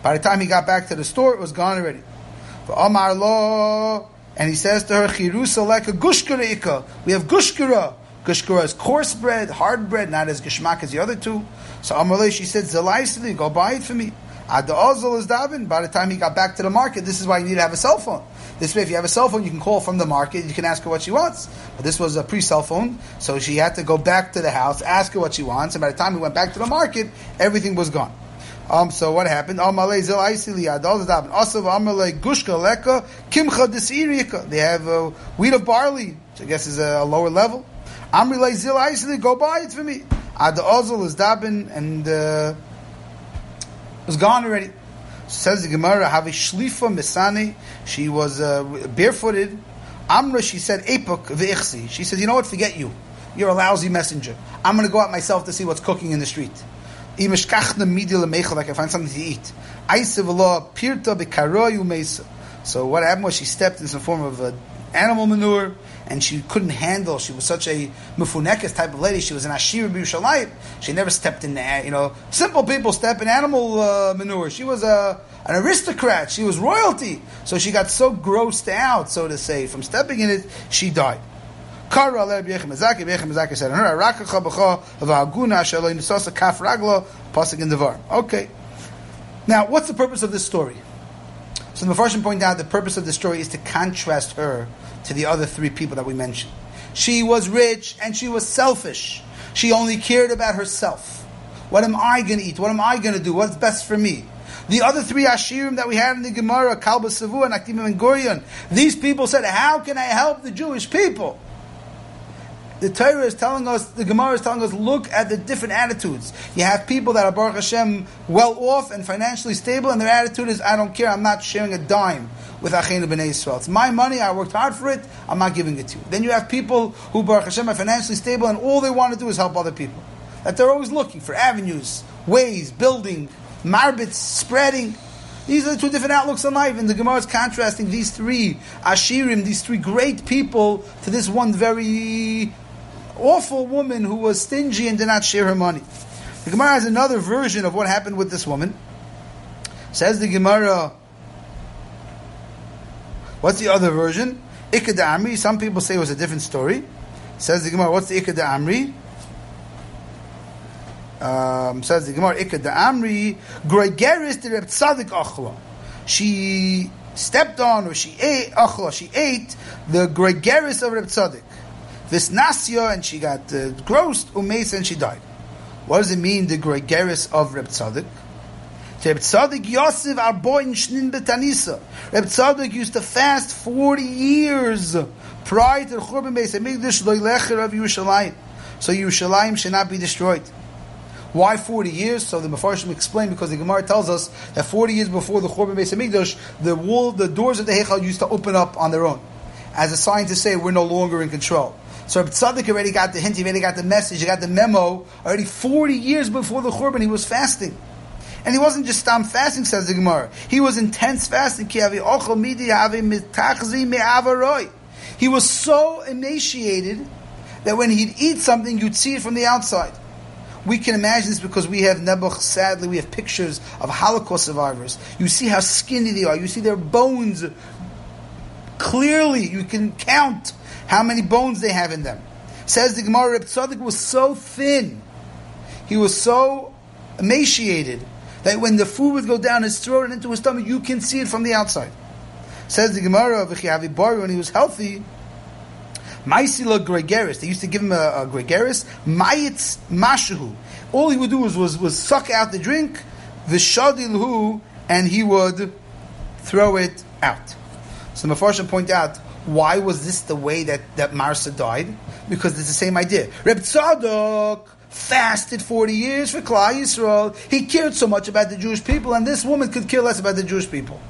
By the time he got back to the store, it was gone already. For Amar Lo, and he says to her, Chirusa Leka Gushkara We have Gushkara. Gushkara is coarse bread, hard bread, not as geshmak as the other two. So Amalei, she said, Zelaisli, go buy it for me. Ada Ozol is Davin. By the time he got back to the market, this is why you need to have a cell phone. This way, if you have a cell phone, you can call from the market. You can ask her what she wants. But this was a pre-cell phone, so she had to go back to the house, ask her what she wants, and by the time he went back to the market, everything was gone. Um, so what happened? Ad. They have uh, wheat of barley, which I guess is a lower level. Amri zil go buy it for me. Ad the Ozil is dabin and uh, was gone already. Says the Gemara, have a shlifa misani. She was uh, barefooted. Amra, she said, epuk v'ichsi. She said, you know what? Forget you. You're a lousy messenger. I'm going to go out myself to see what's cooking in the street. I can find something to eat. So what happened was she stepped in some form of uh, animal manure and she couldn't handle. She was such a mufunekes type of lady. She was an ashir b'Yushalayim. She never stepped in, The, you know, simple people step in animal uh, manure. She was a an aristocrat. She was royalty. So she got so grossed out, so to say, from stepping in it, she died. In. Okay. Now, what's the purpose of this story? So the Mepharshim point out the purpose of the story is to contrast her to the other three people that we mentioned. She was rich and she was selfish. She only cared about herself. What am I going to eat? What am I going to do? What's best for me? The other three Ashirim that we had in the Gemara, Kalba Savua and Akdim and Gurion, these people said, How can I help the Jewish people? The Torah is telling us, the Gemara is telling us, look at the different attitudes. You have people that are Baruch Hashem well off and financially stable, and their attitude is, I don't care, I'm not sharing a dime with Achenu B'nai Yisrael. It's my money, I worked hard for it, I'm not giving it to you. Then you have people who Baruch Hashem are financially stable, and all they want to do is help other people. That they're always looking for avenues, ways, building, marbits, spreading. These are the two different outlooks on life, and the Gemara is contrasting these three Ashirim, these three great people, to this one very awful woman who was stingy and did not share her money. The Gemara has another version of what happened with this woman. Says the Gemara, what's the other version? Ikad Amri. Some people say it was a different story. Says the Gemara, what's the Ikad Amri? Um, says the Gemara, Ikad Amri, Gregeris de Reb Tzadok Achla. She stepped on or she ate, achla, she ate the gregaris of Reb Tzadok. This Nasya, and she got uh, grossed, umes, and she died. What does it mean, the gregaris of Reb Tzadok? Reb Tzadok Yosef Arboin Shnin Betanisa. Reb Tzadok used to fast 40 years prior to the Churban Beis HaMikdash Loilecher of Yerushalayim. So Yerushalayim should not be destroyed. Why 40 years? So the Mefarshim explain because the Gemara tells us that 40 years before the Churban Beis HaMikdash, the wall, the doors of the Heichal used to open up on their own, as a sign to say we're no longer in control. So Tzadok already got the hint, he already got the message, he got the memo. Already 40 years before the Churban, he was fasting. And he wasn't just stam fasting, says the Gemara. He was intense fasting. He was so emaciated that when he'd eat something, you'd see it from the outside. We can imagine this because we have Nebuch, sadly, we have pictures of Holocaust survivors. You see how skinny they are. You see their bones. Clearly, you can count how many bones they have in them. Says the Gemara, Reb Tzadok was so thin. He was so emaciated that when the food would go down his throat and into his stomach, you can see it from the outside. Says the Gemara of Chiavi Bari when he was healthy, Maisila gregaris. They used to give him a, a gregaris. Mayitz mashahu. All he would do was, was, was suck out the drink, v'shadilhu, and he would throw it out. So Mefarshim point out, why was this the way that, that Marsa died? Because it's the same idea. Reb Tzadok fasted 40 years for Klal Yisrael. He cared so much about the Jewish people, and this woman could care less about the Jewish people.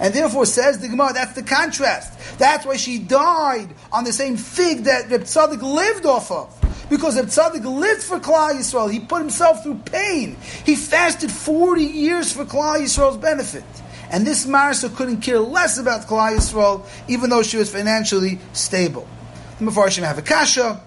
And therefore, says the Gemara, that's the contrast. That's why she died on the same fig that Reb Tzadok lived off of. Because Reb Tzadok lived for Klal Yisrael. He put himself through pain. He fasted 40 years for Klal Yisrael's benefit. And this Marsa couldn't care less about Klal Yisrael, even though she was financially stable. The Mefarshim have a kasha.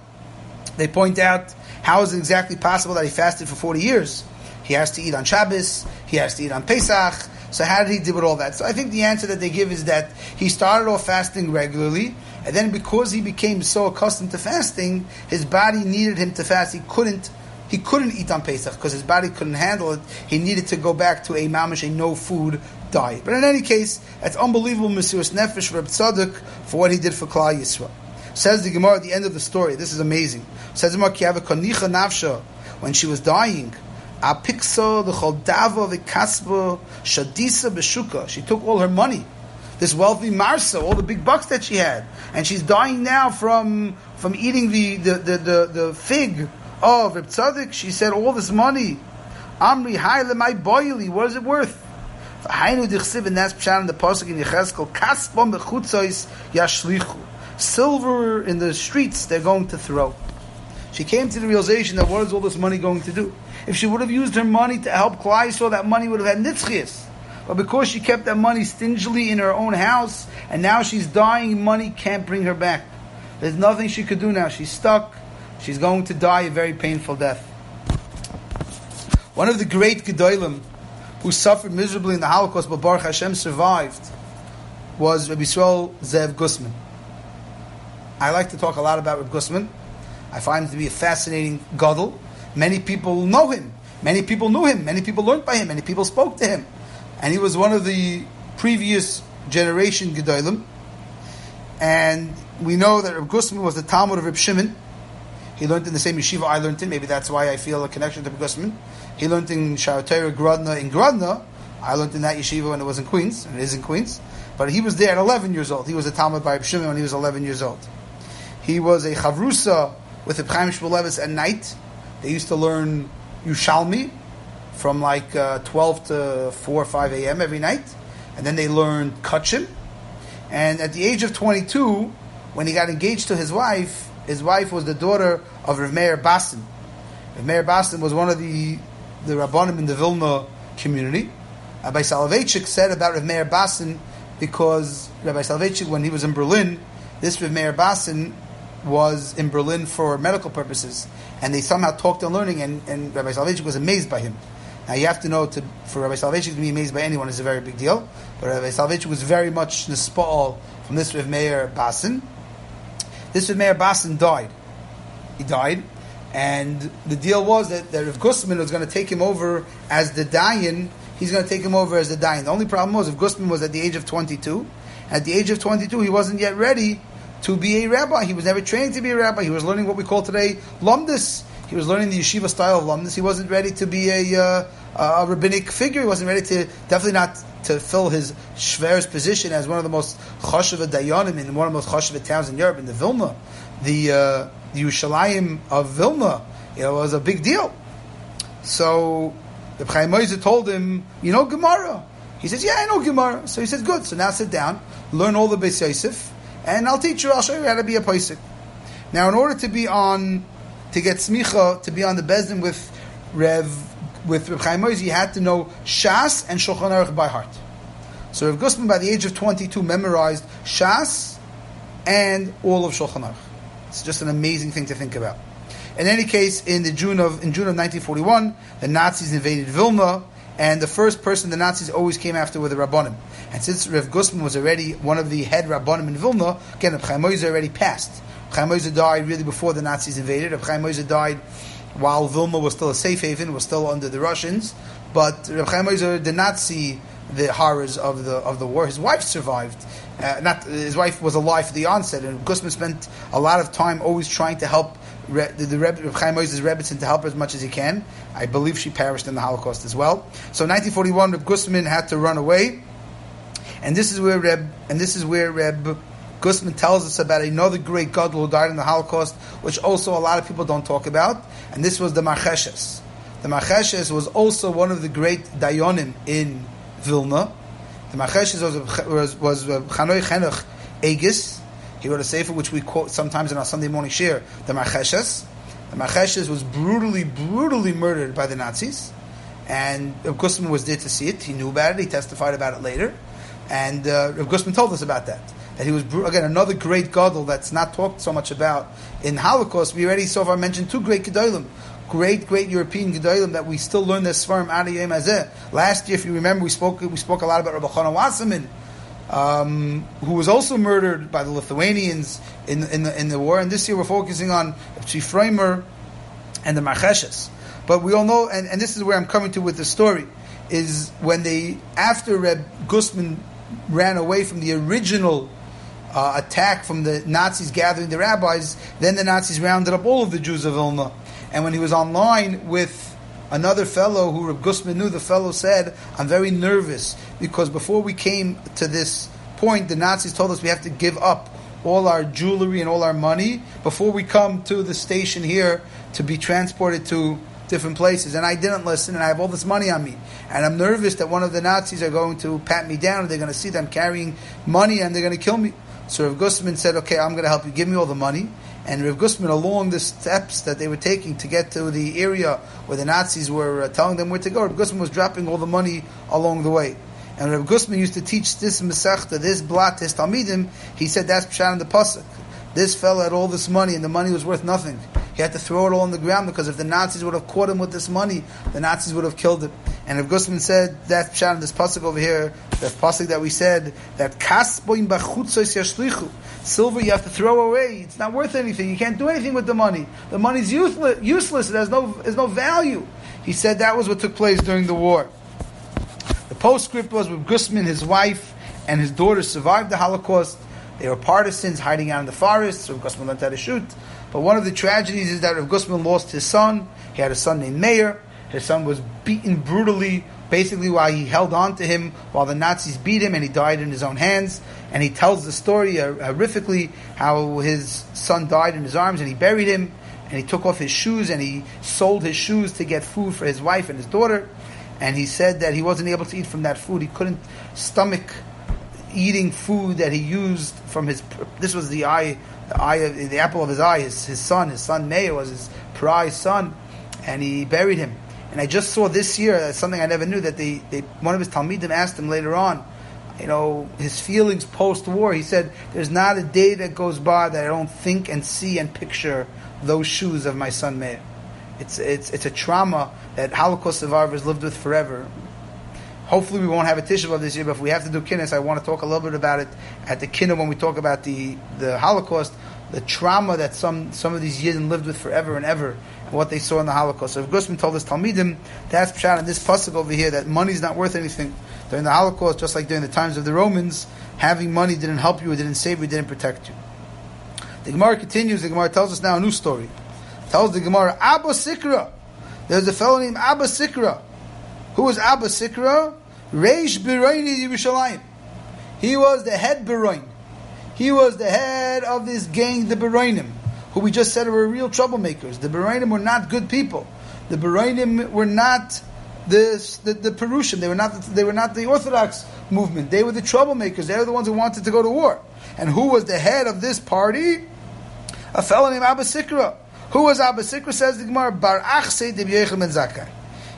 They point out how is it exactly possible that he fasted for 40 years? He has to eat on Shabbos, he has to eat on Pesach, so how did he deal with all that? So I think the answer that they give is that he started off fasting regularly, and then because he became so accustomed to fasting, his body needed him to fast. He couldn't. He couldn't eat on Pesach because his body couldn't handle it. He needed to go back to a mamish, a no food diet. But in any case, it's unbelievable, Mesiris Nefesh for Tzadok for what he did for Klal Yisrael. Says the Gemara at the end of the story. This is amazing. Says the Gemara, when she was dying, Apikso the Choldava the Kasba Shadisa Beshuka. She took all her money. This wealthy Marsa, all the big bucks that she had, and she's dying now from from eating the the the, the, the fig of Reb Tzadok. She said all this money. Amri Haile my boily. What is it worth? Hainu dichsiv and that's pshat in the pasuk in Yechezkel. Kasbom bechutzois yashlichu. Silver in the streets they're going to throw. She came to the realization that what is all this money going to do? If she would have used her money to help Klai, so that money would have had nitzchias. But because she kept that money stingily in her own house, and now she's dying, money can't bring her back. There's nothing she could do now. She's stuck. She's going to die a very painful death. One of the great Gedolim who suffered miserably in the Holocaust, but Baruch Hashem survived, was Rabbi Yisrael Zev Gustman. I like to talk a lot about Rabbi Gustman. I find him to be a fascinating gadol. Many people know him. Many people knew him. Many people learned by him. Many people spoke to him. And he was one of the previous generation Gedolim. And we know that Reb Gustman was the Talmud of Reb Shimon. He learned in the same yeshiva I learned in. Maybe that's why I feel a connection to Reb Gustman. He learned in Shaarei Torah Grodna in Grodna. I learned in that yeshiva when it was in Queens, and it is in Queens. But he was there at 11 years old. He was a Talmud by Shimon when he was 11 years old. He was a Chavrusa with the Chaim Shmuelevitz at night. They used to learn Yushalmi from like uh, 12 to 4 or 5 a.m. every night. And then they learned Kachim. And at the age of 22, when he got engaged to his wife, his wife was the daughter of Rav Meir Basin. Rav Meir Basin was one of the, the Rabbanim in the Vilna community. Rabbi Soloveitchik said about Rav Meir Basin because Rabbi Soloveitchik, when he was in Berlin, this Rav Meir Basin was in Berlin for medical purposes, and they somehow talked on learning, and, and Rabbi Soloveitchik was amazed by him. Now you have to know, to, for Rabbi Soloveitchik to be amazed by anyone is a very big deal, but Rabbi Soloveitchik was very much nispal from this Rav Meir Basin. This Rav Meir Basin died. He died, and the deal was that, that Rav Gustman was going to take him over as the Dayan. he's going to take him over as the Dayan. The only problem was if Gustman was at the age of 22, at the age of 22, he wasn't yet ready to be a rabbi. He was never trained to be a rabbi. He was learning what we call today lumdis. He was learning the yeshiva style of lumdis. He wasn't ready to be a, uh, a rabbinic figure. He wasn't ready to, definitely not to fill his shver's position as one of the most chashuva dayanim in one of the most chashuva towns in Europe, in the Vilna. The, uh, the Yerushalayim of Vilna, it was a big deal. So the Chaim told him, you know Gemara. He says, yeah, I know Gemara. So he says, good. So now sit down, learn all the Beis Yosef, and I'll teach you, I'll show you how to be a Paisik. Now, in order to be on, to get smicha, to be on the Bezdin with Rev, with Reb Chaim Oizer, you had to know Shas and Shulchan Aruch by heart. So Rev Gustman, by the age of 22, memorized Shas and all of Shulchan Aruch. It's just an amazing thing to think about. In any case, in the June of in June of 1941, the Nazis invaded Vilna, and the first person the Nazis always came after were the Rabbanim. And since Rev Gustman was already one of the head Rabbanim in Vilna, again, Reb Chaim already passed. Chaim died really before the Nazis invaded. Reb Chaim died while Vilna was still a safe haven, was still under the Russians. But Reb Chaim did not see the horrors of the of the war. His wife survived. Uh, not his wife was alive at the onset, and Gustman spent a lot of time always trying to help the, the Reb, Reb Chaim Oizer's Rebbitzin to help her as much as he can. I believe she perished in the Holocaust as well. So, in 1941, Reb Gustman had to run away, and this is where Reb and this is where Reb Gustman tells us about another great God who died in the Holocaust, which also a lot of people don't talk about, and this was the Marcheshes. The Marcheshes was also one of the great Dayonim in Vilna. The Marcheshes was, was, Chanoch Henoch Eiges. He wrote a sefer which we quote sometimes in our Sunday morning share, the Marcheshes. The Marcheshes was brutally, brutally murdered by the Nazis. And Rav Gustman was there to see it. He knew about it. He testified about it later. And uh, Rav Gustman told us about that. That he was, again, another great gadol that's not talked so much about. In Holocaust, we already so far mentioned two great gedolim great, great European Gedolim that we still learn this Svarim out of Yom Hazeh. Last year, if you remember, we spoke we spoke a lot about Rabbi Elchanan Wasserman, um, who was also murdered by the Lithuanians in, in, the, in the war. And this year, we're focusing on Chief Chifreimer and the Marcheshes. But we all know, and, and this is where I'm coming to with the story, is when they, after Reb Gustman ran away from the original uh, attack from the Nazis gathering the rabbis, then the Nazis rounded up all of the Jews of Vilna and when he was online with another fellow who Reb Gustman knew, the fellow said, I'm very nervous because before we came to this point, the Nazis told us we have to give up all our jewelry and all our money before we come to the station here to be transported to different places. And I didn't listen, and I have all this money on me. And I'm nervous that one of the Nazis are going to pat me down, and they're going to see that I'm carrying money, and they're going to kill me. So Rav Gustman said, okay, I'm going to help you. Give me all the money. And Rav Gustman, along the steps that they were taking to get to the area where the Nazis were uh, telling them where to go, Rav Gustman was dropping all the money along the way. And Rav Gustman used to teach this Masechta, this Blat, his Talmidim. He said that's Pshat in the Pasuk. This fellow had all this money, and the money was worth nothing. He had to throw it all on the ground because if the Nazis would have caught him with this money, the Nazis would have killed him. And if Gustman said that in this Pasuk over here, the Pasuk that we said, that Kas boim bachutzois yashlichu, Silver you have to throw away. It's not worth anything. You can't do anything with the money. The money's useless. Useless. It has no, has no value. He said that was what took place during the war. The postscript was with Gustman, his wife, and his daughter survived the Holocaust. They were partisans hiding out in the forest. So Gustman learned how to shoot. But one of the tragedies is that Rav Gustman lost his son. He had a son named Meir. His son was beaten brutally basically while he held on to him while the Nazis beat him and he died in his own hands. And he tells the story uh, horrifically how his son died in his arms and he buried him and he took off his shoes and he sold his shoes to get food for his wife and his daughter. And he said that he wasn't able to eat from that food. He couldn't stomach eating food that he used from his. This was the eye, the eye of the apple of his eye. His, his son, his son Meir was his prized son, and he buried him. And I just saw this year uh, something I never knew that they, they one of his talmidim asked him later on, you know, his feelings post-war. He said, "There's not a day that goes by that I don't think and see and picture those shoes of my son Meir." It's it's it's a trauma that Holocaust survivors lived with forever. Hopefully, we won't have a Tisha this year, but if we have to do kinnis, I want to talk a little bit about it at the kinnis when we talk about the, the Holocaust. the trauma that some, some of these Yidden lived with forever and ever, and what they saw in the Holocaust. So if Gustman told us Talmidim, that's Pshat in this pasuk over here, that money is not worth anything. During the Holocaust, just like during the times of the Romans, having money didn't help you, it didn't save you, it didn't protect you. The Gemara continues, the Gemara tells us now a new story. tells the Gemara, Abba Sikra. There's a fellow named Abba Sikra. Who was Abba Sikra? Reish Biraini Yerushalayim. He was the head Birain. He was the head of this gang, the Birainim, who we just said were real troublemakers. The Birainim were not good people. The Birainim were not the, the, the Perushim. They were not the, they were not the Orthodox movement. They were the troublemakers. They were the ones who wanted to go to war. And who was the head of this party? A fellow named Abba Sikra. Who was Abba Sikra? Says the Gemara. Bar Achse de ben Zakkai.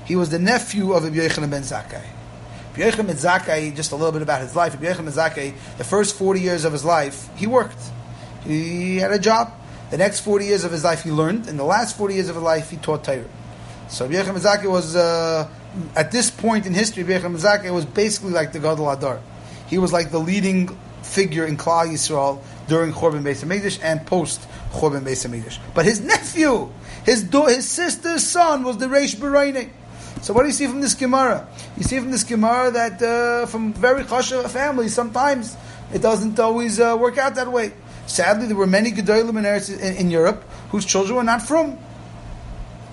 He was the nephew of Yochanan ben Zakkai. Yochanan ben Zakkai, just a little bit about his life. Ben Zakkai, the first 40 years of his life, he worked. He had a job. The next 40 years of his life, he learned. In the last 40 years of his life, he taught Torah. So ben Zakkai was, uh, at this point in history, ben Zakkai was basically like the Gadol Adar. He was like the leading figure in Klal Yisrael during Chorban Beis Hamikdash and post Chorban Beis Hamikdash. But his nephew, his do- his sister's son, was the Reish Beraini. So what do you see from this Gemara? You see from this Gemara that uh, from very chashav families, sometimes it doesn't always uh, work out that way. Sadly, there were many Gedolim in, in, in, Europe whose children were not from.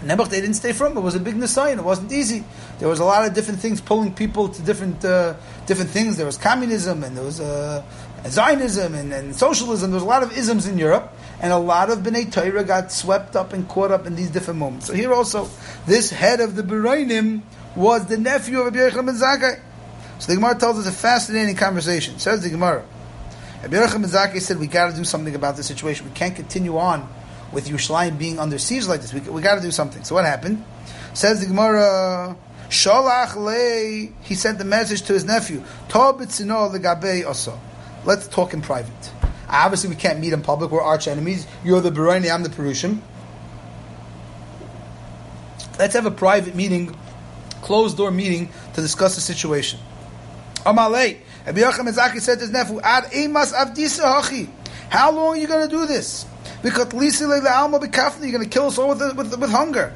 Nebuch, they didn't stay from. It was a big Nisayan. It wasn't easy. There was a lot of different things pulling people to different uh, different things. There was communism and there was uh, Zionism and, and, socialism. There was a lot of isms in Europe, and a lot of Bnei Torah got swept up and caught up in these different moments. So here also, this head of the Berainim was the nephew of Rabbi Yochanan ben Zakkai. So the Gemara tells us a fascinating conversation. Says the Gemara, Rabbi Yochanan ben Zakkai said, "We got to do something about this situation. We can't continue on." with Yerushalayim being under siege like this. We, we got to do something. So what happened? Says the Gemara, Shalach le, he sent the message to his nephew. Let's talk in private. Obviously, we can't meet in public. We're arch enemies. You're the Berani, I'm the Perushim. Let's have a private meeting, closed door meeting, to discuss the situation. Amalei, Rabbi Yochanan said to his nephew, Ad emas avdisa hachi. How long are you going to do this? Because you're going to kill us all with, with, with hunger.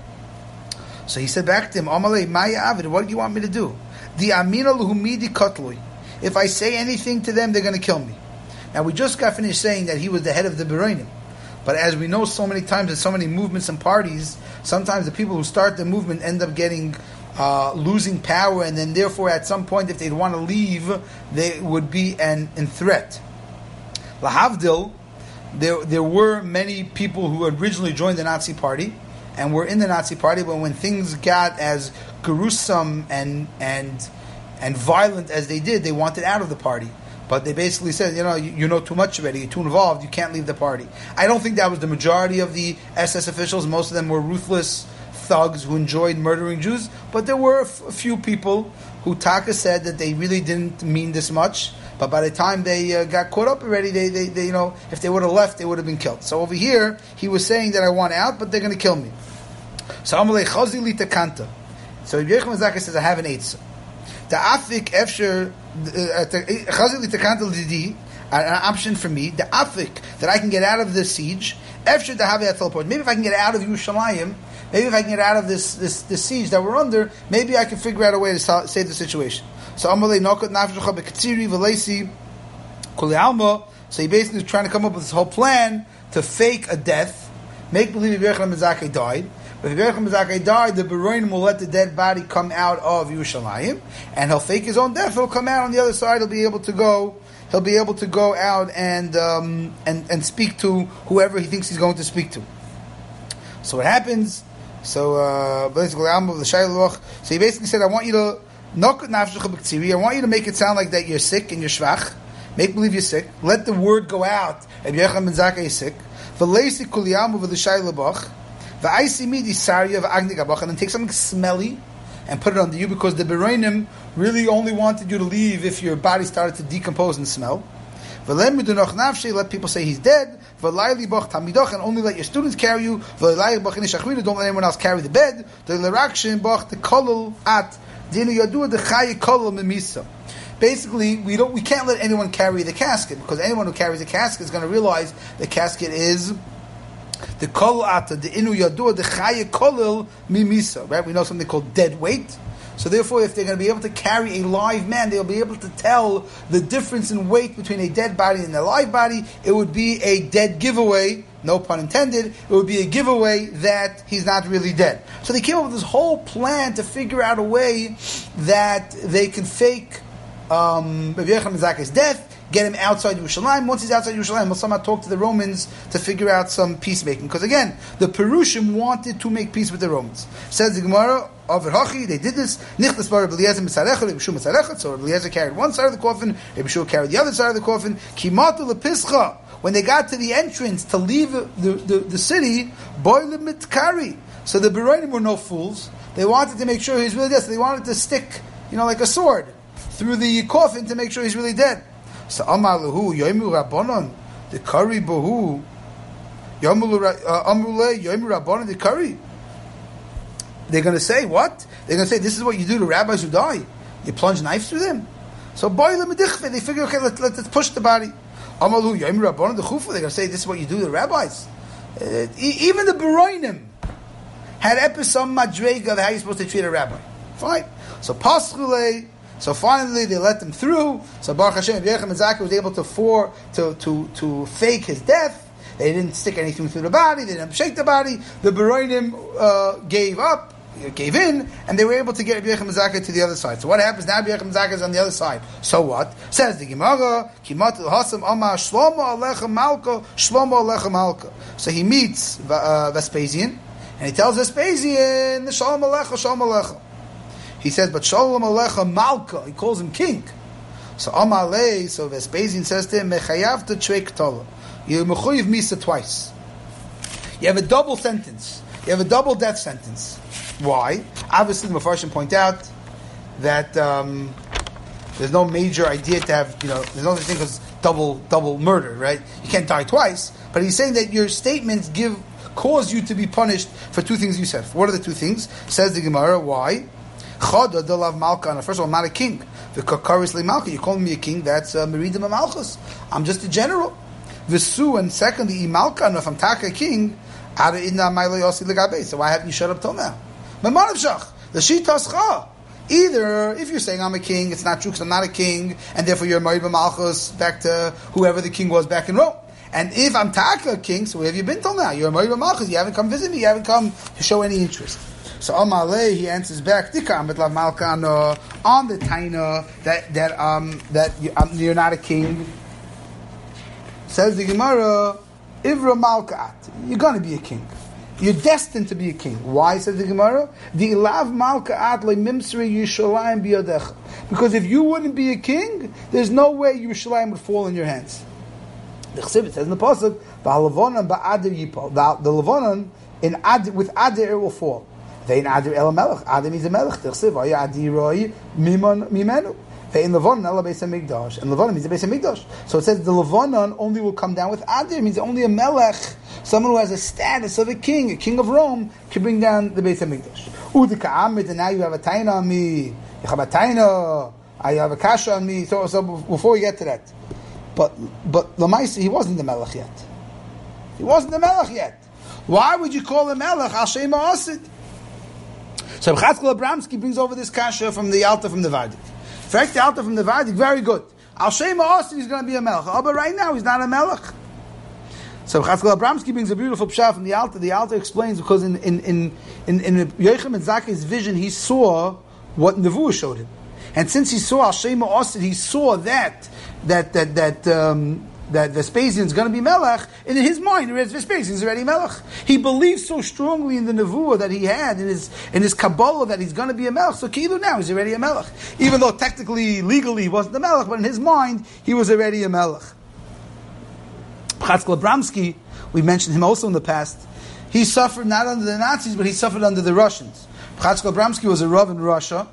So he said back to him, Amalei, Maya Avid, what do you want me to do? The Amina Luhumidi Katlui. If I say anything to them, they're going to kill me. Now we just got finished saying that he was the head of the Berainim. But as we know so many times in so many movements and parties, sometimes the people who start the movement end up getting uh, losing power, and then therefore at some point, if they'd want to leave, they would be an in threat. Lahavdil, there, there were many people who originally joined the Nazi Party and were in the Nazi Party, but when things got as gruesome and and and violent as they did, they wanted out of the party. But they basically said, you know, you, you, know too much already, you're too involved, you can't leave the party. I don't think that was the majority of the SS officials. Most of them were ruthless thugs who enjoyed murdering Jews, but there were a, f- a few people who Taka said that they really didn't mean this much but by the time they uh, got caught up already, they, they, they, you know, if they would have left, they would have been killed. So over here, he was saying that I want out, but they're going to kill me. So Amalei Chazili Takanta. So Yechon Zaka says, I have an eitzah. The afik efsher uh, an option for me, the afik that I can get out of the siege. Maybe if I can get out of Yerushalayim, maybe if I can get out of this, this, this siege that we're under, maybe I can figure out a way to save the situation. So Amalei Nokot Nafshecha Bekatsiri Velesi Kuli Alma. So he basically was trying to come up with this whole plan to fake a death, make believe Yechon Mizake died. If Mizake died, the Beroinim will let the dead body come out of Yerushalayim, and he'll fake his own death. He'll come out on the other side. He'll be able to go. He'll be able to go out and um, and and speak to whoever he thinks he's going to speak to. So what happens? So uh, basically, So he basically said, "I want you to." Knock I want you to make it sound like that you're sick and you're schwach. Make believe you're sick. Let the word go out. Rabbi Yechon ben Zakkai is sick. Lebach. V'aisi midi sarya Agni gabach. And then take something smelly and put it under you because the Bereinim really only wanted you to leave if your body started to decompose and smell. Let people say he's dead. And only let your students carry you. Don't let anyone else carry the bed. The basically we don't we can't let anyone carry the casket because anyone who carries a casket is going to realize the casket is the kol ata the inu yadur the chaya kolil mimisa. Right? We know something called dead weight. So therefore, if they're going to be able to carry a live man, they'll be able to tell the difference in weight between a dead body and a live body. It would be a dead giveaway, no pun intended. It would be a giveaway that he's not really dead. So they came up with this whole plan to figure out a way that they can fake um, Rabbi Yechon death get him outside Yerushalayim. Once he's outside Yerushalayim, we'll somehow talk to the Romans to figure out some peacemaking. Because again, the Perushim wanted to make peace with the Romans. Says the Gemara, they did this. Nichtas bar Eliezer mitzarecha, Rebbe Shua mitzarecha. So Eliezer carried one side of the coffin, Rebbe Shua carried the other side of the coffin. Kimatu lepischa. When they got to the entrance to leave the, the, the city, boile mitkari. So the Beronim were no fools. They wanted to make sure he's really dead. So they wanted to stick, you know, like a sword through the coffin to make sure he's really dead. So Amar Yoimu Rabbanon the Kari Bohu Yomule Yoimu Rabbanon the Kari. They're going to say what? They're going to say this is what you do to rabbis who die. You plunge knives through them. So boy They figure okay, let, let, us push the body. Amalu Yoimu Rabbanon the Chufu. They're going to say this is what you do to rabbis. Uh, even the Beroinim had episode madrega of how you're supposed to treat a rabbi. Fine. So Paschule so finally, they let them through. So Baruch Hashem, and Zaka was able to for to to to fake his death. They didn't stick anything through the body. They didn't shake the body. The Beroinim uh, gave up, gave in, and they were able to get Rabbi Yechem to the other side. So what happens now? Rabbi Yechem is on the other side. So what? Says the Gemara, Kimat Hasam Amar Shlomo Alecha Malka Shlomo Malka. So he meets uh, Vespasian, and he tells Vespasian, Shalom Alecha, Shalom Alecha. He says, but Shalom Alecha Malka, he calls him king. So Amalei, so Vespasian says to him, Mechayav to Tola. You mechuyev misa twice. You have a double sentence. You have a double death sentence. Why? Obviously, the Mepharshim point out that um, there's no major idea to have, you know, there's no such thing as double double murder, right? You can't die twice. But he's saying that your statements give cause you to be punished for two things you said. What are the two things? Says the Gemara. Why? Choda delav malka. First of all, I'm not a king. The kakaris malka. You call me a king? That's uh, meridim malchus. I'm just a general. Visu and secondly, imalka. If I'm taka king, ada idna mailo yosi legabe. So why haven't you shut up till now? Memanav shach. The shitascha. Either if you're saying I'm a king, it's not true because I'm not a king, and therefore you're Marib Malchus back to whoever the king was back in Rome. And if I'm Taka king, so where have you been till now? You're a Marib Malchus. You haven't come visit me. You haven't come to show any interest. So Amale, he answers back, Dikam betlav malkano on the taina that that um that you, um, you're not a king. Says the Gemara, Ivra Malkat, you're to be a king. You're destined to be a king. Why, says the Gemara? The ilav le mimsri Yishalayim biyadech. Because if you wouldn't be a king, there's no way Yerushalayim would fall in your hands. The Chsivit says in the pasuk. The Lavonan in ad, with adir it will fall. Vein Adir El Melech. Adam is a Melech. Tichsiv, Oya Mimon Mimenu. Vein Levonon El Beis Hamikdash. And Levonon means the Beis Hamikdash. So it says the Levonon only will come down with Adir. means only a Melech, someone who has a status of a king, a king of Rome, can bring down the Beis Hamikdash. Udika Amid, and now you have a Taina on me. You have a Taina. I have a Kasha on me. So, so before we get to that. But, but Lamaisi, he wasn't the Melech yet. He wasn't the Melech yet. Why would you call him Melech? Al Asid. So Chatzkel Abramsky brings over this kasha from the Alta from the Vardik. In fact, the Alta from the Vardik, very good. Al Shema Austin is going to be a melech. Oh, but right now he's not a melech. So Chatzkel Abramsky brings a beautiful pshat from the Alta. The Alta explains because in in in in, in and Zakai's vision, he saw what Nevuah showed him, and since he saw Al Shema Austin, he saw that that that that. Um, that Vespasian is going to be Melech, and in his mind, Vespasian is already Melech. He believes so strongly in the Nevuah that he had, in his, in his Kabbalah, that he's going to be a Melech. So Kilu now he's already a Melech. Even though technically, legally, he wasn't a Melech, but in his mind, he was already a Melech. Chatzkel Abramsky, we mentioned him also in the past, he suffered not under the Nazis, but he suffered under the Russians. Chatzkel Abramsky was a Rav in Russia,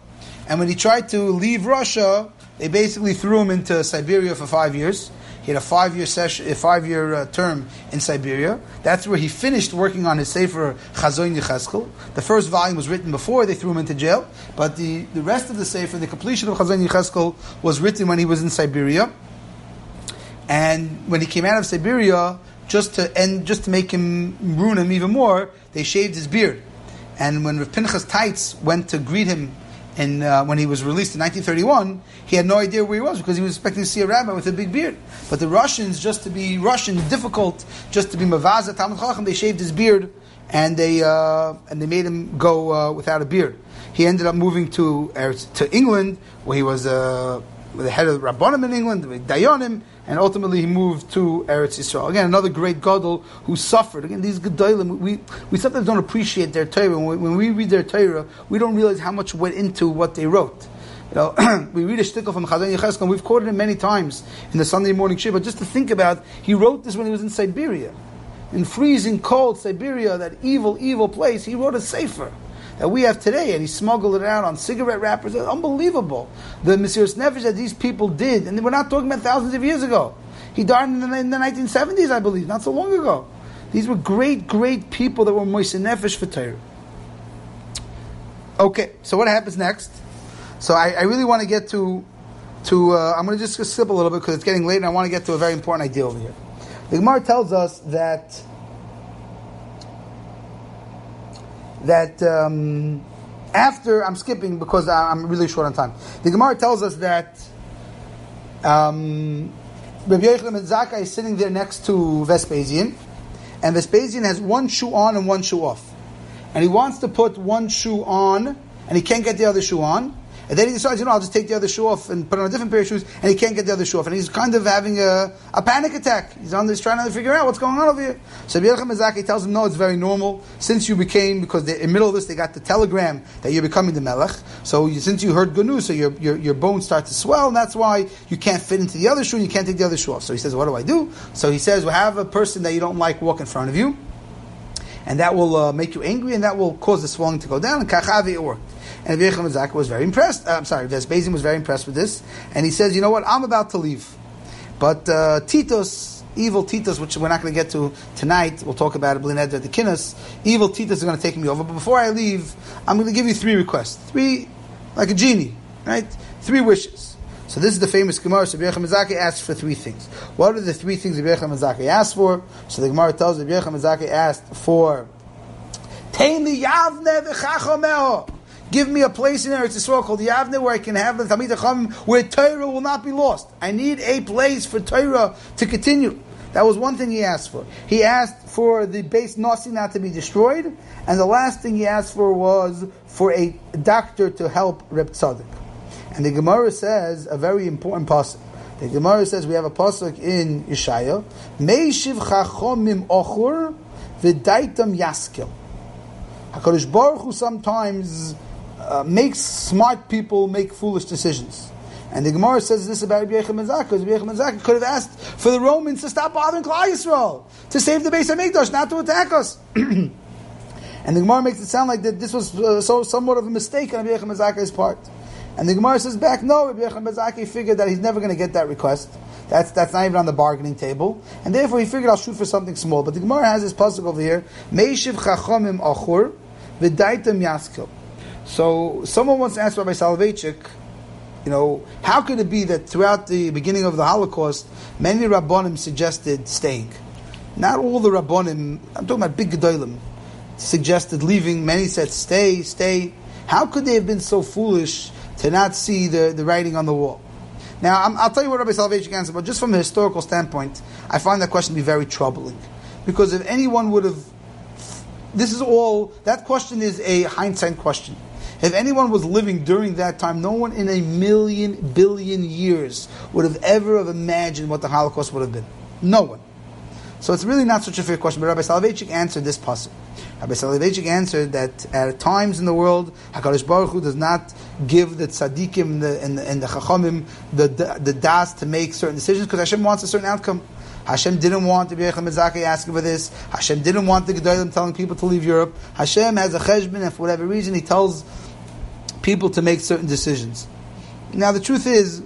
and when he tried to leave Russia, they basically threw him into Siberia for five years. Had a five-year session, a five-year uh, term in Siberia. That's where he finished working on his Sefer Chazon Yecheskel. The first volume was written before they threw him into jail, but the, the rest of the Sefer, the completion of Chazon Yecheskel, was written when he was in Siberia. And when he came out of Siberia, just to end, just to make him ruin him even more, they shaved his beard. And when Rav Pinchas Teitz went to greet him and uh, when he was released in 1931, he had no idea where he was because he was expecting to see a rabbi with a big beard. But the Russians, just to be Russian, difficult, just to be Mavaza Talmud Chacham, they shaved his beard and they uh, and they made him go uh, without a beard. He ended up moving to to England, where he was uh, the head of the Rabbanim in England, Dayanim, and ultimately he moved to Eretz Yisrael. Again, another great gadol who suffered. Again, these gedolim, we, we sometimes don't appreciate their Torah. When we, when we read their Torah, we don't realize how much went into what they wrote. You know, we read a shtickle from Chazon Yecheskel, and we've quoted it many times in the Sunday morning shiur. But just to think about, he wrote this when he was in Siberia, in freezing cold Siberia, that evil, evil place. He wrote a sefer that we have today, and he smuggled it out on cigarette wrappers. Unbelievable. The Mesiras Nefesh that these people did, and we're not talking about thousands of years ago. He died in the, in the 1970s, I believe, not so long ago. These were great, great people that were Moise Nefesh for Torah. Okay, so what happens next? So I, I really want to get to, to uh, I'm going to just skip a little bit because it's getting late and I want to get to a very important idea over here. The Gemara tells us that that um, after I'm skipping because I'm really short on time. The Gemara tells us that um, Rabbi Yochanan ben Zakkai is sitting there next to Vespasian, and Vespasian has one shoe on and one shoe off, and he wants to put one shoe on, and he can't get the other shoe on. And then he decides, you know, I'll just take the other shoe off and put on a different pair of shoes, and he can't get the other shoe off. And he's kind of having a, a panic attack. He's on this trying to figure out what's going on over here. So Rabbi Mizaki tells him, no, it's very normal. Since you became, because in the middle of this, they got the telegram that you're becoming the Melech. So you, since you heard good news, so your, your, your bones start to swell, and that's why you can't fit into the other shoe, and you can't take the other shoe off. So he says, what do I do? So he says, well, have a person that you don't like walk in front of you, and that will uh, make you angry, and that will cause the swelling to go down, and kachavi it worked. And Rabbi Yechon was very impressed. Uh, I'm sorry, Vespasian was very impressed with this. And he says, you know what, I'm about to leave. But uh, Titus, evil Titus, which we're not going to get to tonight, we'll talk about it, Blined at the Kinnis, evil Titus is going to take me over. But before I leave, I'm going to give you three requests. Three, like a genie, right? Three wishes. So this is the famous Gemara. So Rabbi Mizaki asked for three things. What are the three things Rabbi Mizaki asked for? So the Gemara tells Rabbi Mizaki asked for Tein li yavne v'chachomeo. Give me a place in Eretz Yisrael called Yavne where I can have the Talmid Chacham where Torah will not be lost. I need a place for Torah to continue. That was one thing he asked for. He asked for the base Nasi not to be destroyed, and the last thing he asked for was for a doctor to help Reb Tzadok. And the Gemara says a very important pasuk. The Gemara says we have a pasuk in Yeshaya, Meishiv chachomim ochur v'daitam yaskil. Hakadosh Baruch Hu sometimes uh, makes smart people make foolish decisions. And the Gemara says this about Rabbi Mezaka, because Rabbi Mezaka could have asked for the Romans to stop bothering Klal Yisrael, to save the Beis HaMikdash, not to attack us. and the Gemara makes it sound like that this was uh, so somewhat of a mistake on Rabbi Mezaka's part. And the Gemara says back, no, Rabbi Mezaki figured that he's never going to get that request. That's, that's not even on the bargaining table. And therefore he figured I'll shoot for something small. But the Gemara has this puzzle over here, Meishiv chachomim achur, v'daitam yaskil. So someone wants once asked Rabbi Soloveitchik, you know, how could it be that throughout the beginning of the Holocaust, many Rabbonim suggested staying? Not all the Rabbonim, I'm talking about big Gedolim, suggested leaving. Many said stay, stay. How could they have been so foolish to not see the, the writing on the wall? Now, i will tell you what Rabbi Soloveitchik answered, but just from a historical standpoint, I find that question to be very troubling. Because if anyone would have, this is all, that question is a hindsight question. If anyone was living during that time, no one in a million billion years would have ever have imagined what the Holocaust would have been. No one. So it's really not such a fair question. But Rabbi Soloveitchik answered this puzzle. Rabbi Soloveitchik answered that at times in the world, Hakadosh Baruch Hu does not give the tzaddikim and the, and the, and the chachamim the, the, the das to make certain decisions because Hashem wants a certain outcome. Hashem didn't want the Yechon Mizaki asking for this. Hashem didn't want the Gedolim telling people to leave Europe. Hashem has a cheshbon, and for whatever reason, He tells people to make certain decisions. Now, the truth is,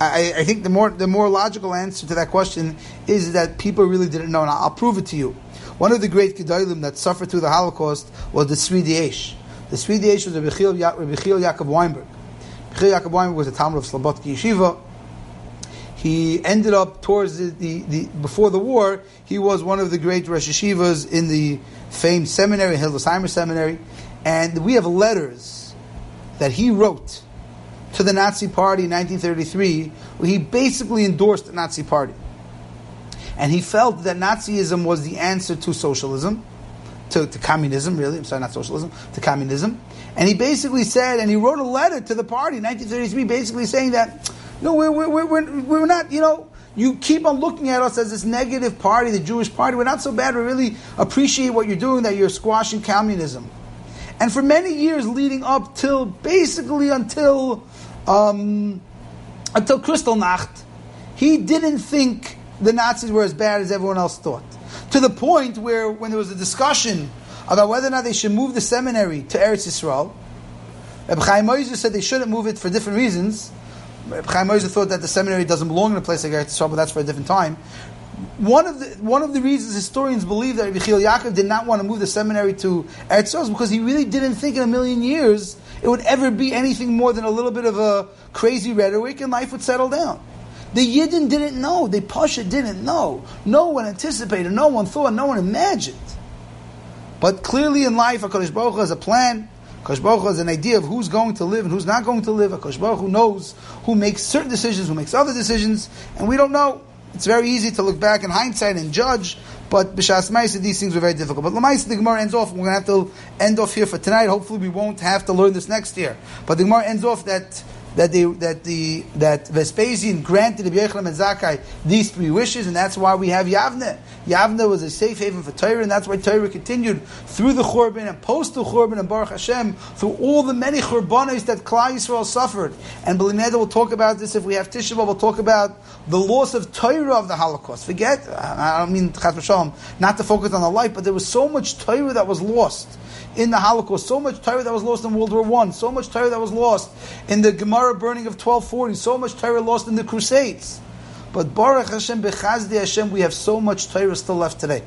I, I, think the more the more logical answer to that question is that people really didn't know, and I'll, prove it to you. One of the great Gedolim that suffered through the Holocaust was the Diyesh. The Diyesh was Rabbi Chiel, Yaakov Weinberg. Rabbi Yaakov Weinberg was a Talmud of Slobodki Yeshiva. He ended up towards the, the, the, before the war. He was one of the great Rosh Yeshivas in the famed seminary, Hildesheimer Seminary, and we have letters that he wrote to the Nazi Party in 1933, where he basically endorsed the Nazi Party. And he felt that Nazism was the answer to socialism, to, to communism, really. I'm sorry, not socialism, to communism. And he basically said, and he wrote a letter to the party in 1933, basically saying that, no, we're, we're, we're, we're not, you know, you keep on looking at us as this negative party, the Jewish party. We're not so bad. We really appreciate what you're doing, that you're squashing communism. And for many years leading up till basically until um, until Kristallnacht, he didn't think the Nazis were as bad as everyone else thought. To the point where, when there was a discussion about whether or not they should move the seminary to Eretz Yisrael, Reb Chaim Oizer said they shouldn't move it for different reasons. Reb Chaim Oizer thought that the seminary doesn't belong in a place like Eretz Yisrael, but that's for a different time. One of the one of the reasons historians believe that Rabbi Chiel Yaakov did not want to move the seminary to Eretz Yisrael is because he really didn't think in a million years it would ever be anything more than a little bit of a crazy rhetoric, and life would settle down. The Yidden didn't know. The Pasha didn't know. No one anticipated. No one thought. No one imagined. But clearly in life, HaKadosh Baruch Hu has a plan. HaKadosh Baruch Hu has an idea of who's going to live and who's not going to live. HaKadosh Baruch Hu knows who makes certain decisions, who makes other decisions, and we don't know. It's very easy to look back in hindsight and judge, but b'shas ma'isa these things were very difficult. But l'ma'isa the Gemara ends off. We're going to have to end off here for tonight. Hopefully, we won't have to learn this next year. But the Gemara ends off that that the that the that Vespasian granted Rabbi Yochanan and Zakkai these three wishes, and that's why we have Yavne. Yavne was a safe haven for Torah, and that's why Torah continued through the Churban and post the Churban and Baruch Hashem through all the many Churbanos that Klal Yisrael suffered. And Belineda will talk about this if we have Tisha B'av. We'll talk about the loss of Torah of the Holocaust. Forget, I don't mean not to focus on the life, but there was so much Torah that was lost in the Holocaust, so much Torah that was lost in World War One, so much Torah that was lost in the Gemara burning of 1240, so much Torah lost in the Crusades. But Baruch Hashem, Bechazdi Hashem, we have so much Torah still left today.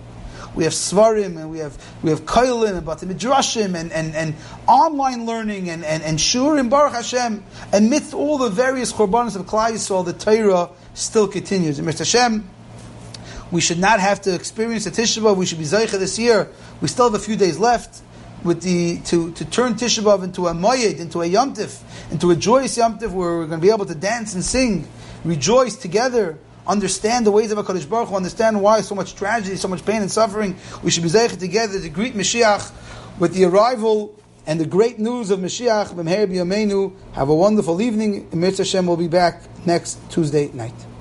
We have Svarim and we have we have Kailin and Bati Midrashim and, and, and online learning and, and, and Shurim Baruch Hashem. Amidst all the various korbanos of Klal Yisrael, the Torah still continues. And Mr. Hashem, we should not have to experience the Tisha We should be Zaycha this year. We still have a few days left with the to, to turn Tisha B'av into a Moyed, into a Yom into a joyous Yom where we're going to be able to dance and sing, rejoice together, understand the ways of HaKadosh Baruch Hu, understand why so much tragedy, so much pain and suffering. We should be zeichet together to greet Mashiach with the arrival and the great news of Mashiach. B'mher b'yameinu. Have a wonderful evening. Emir Hashem will be back next Tuesday night.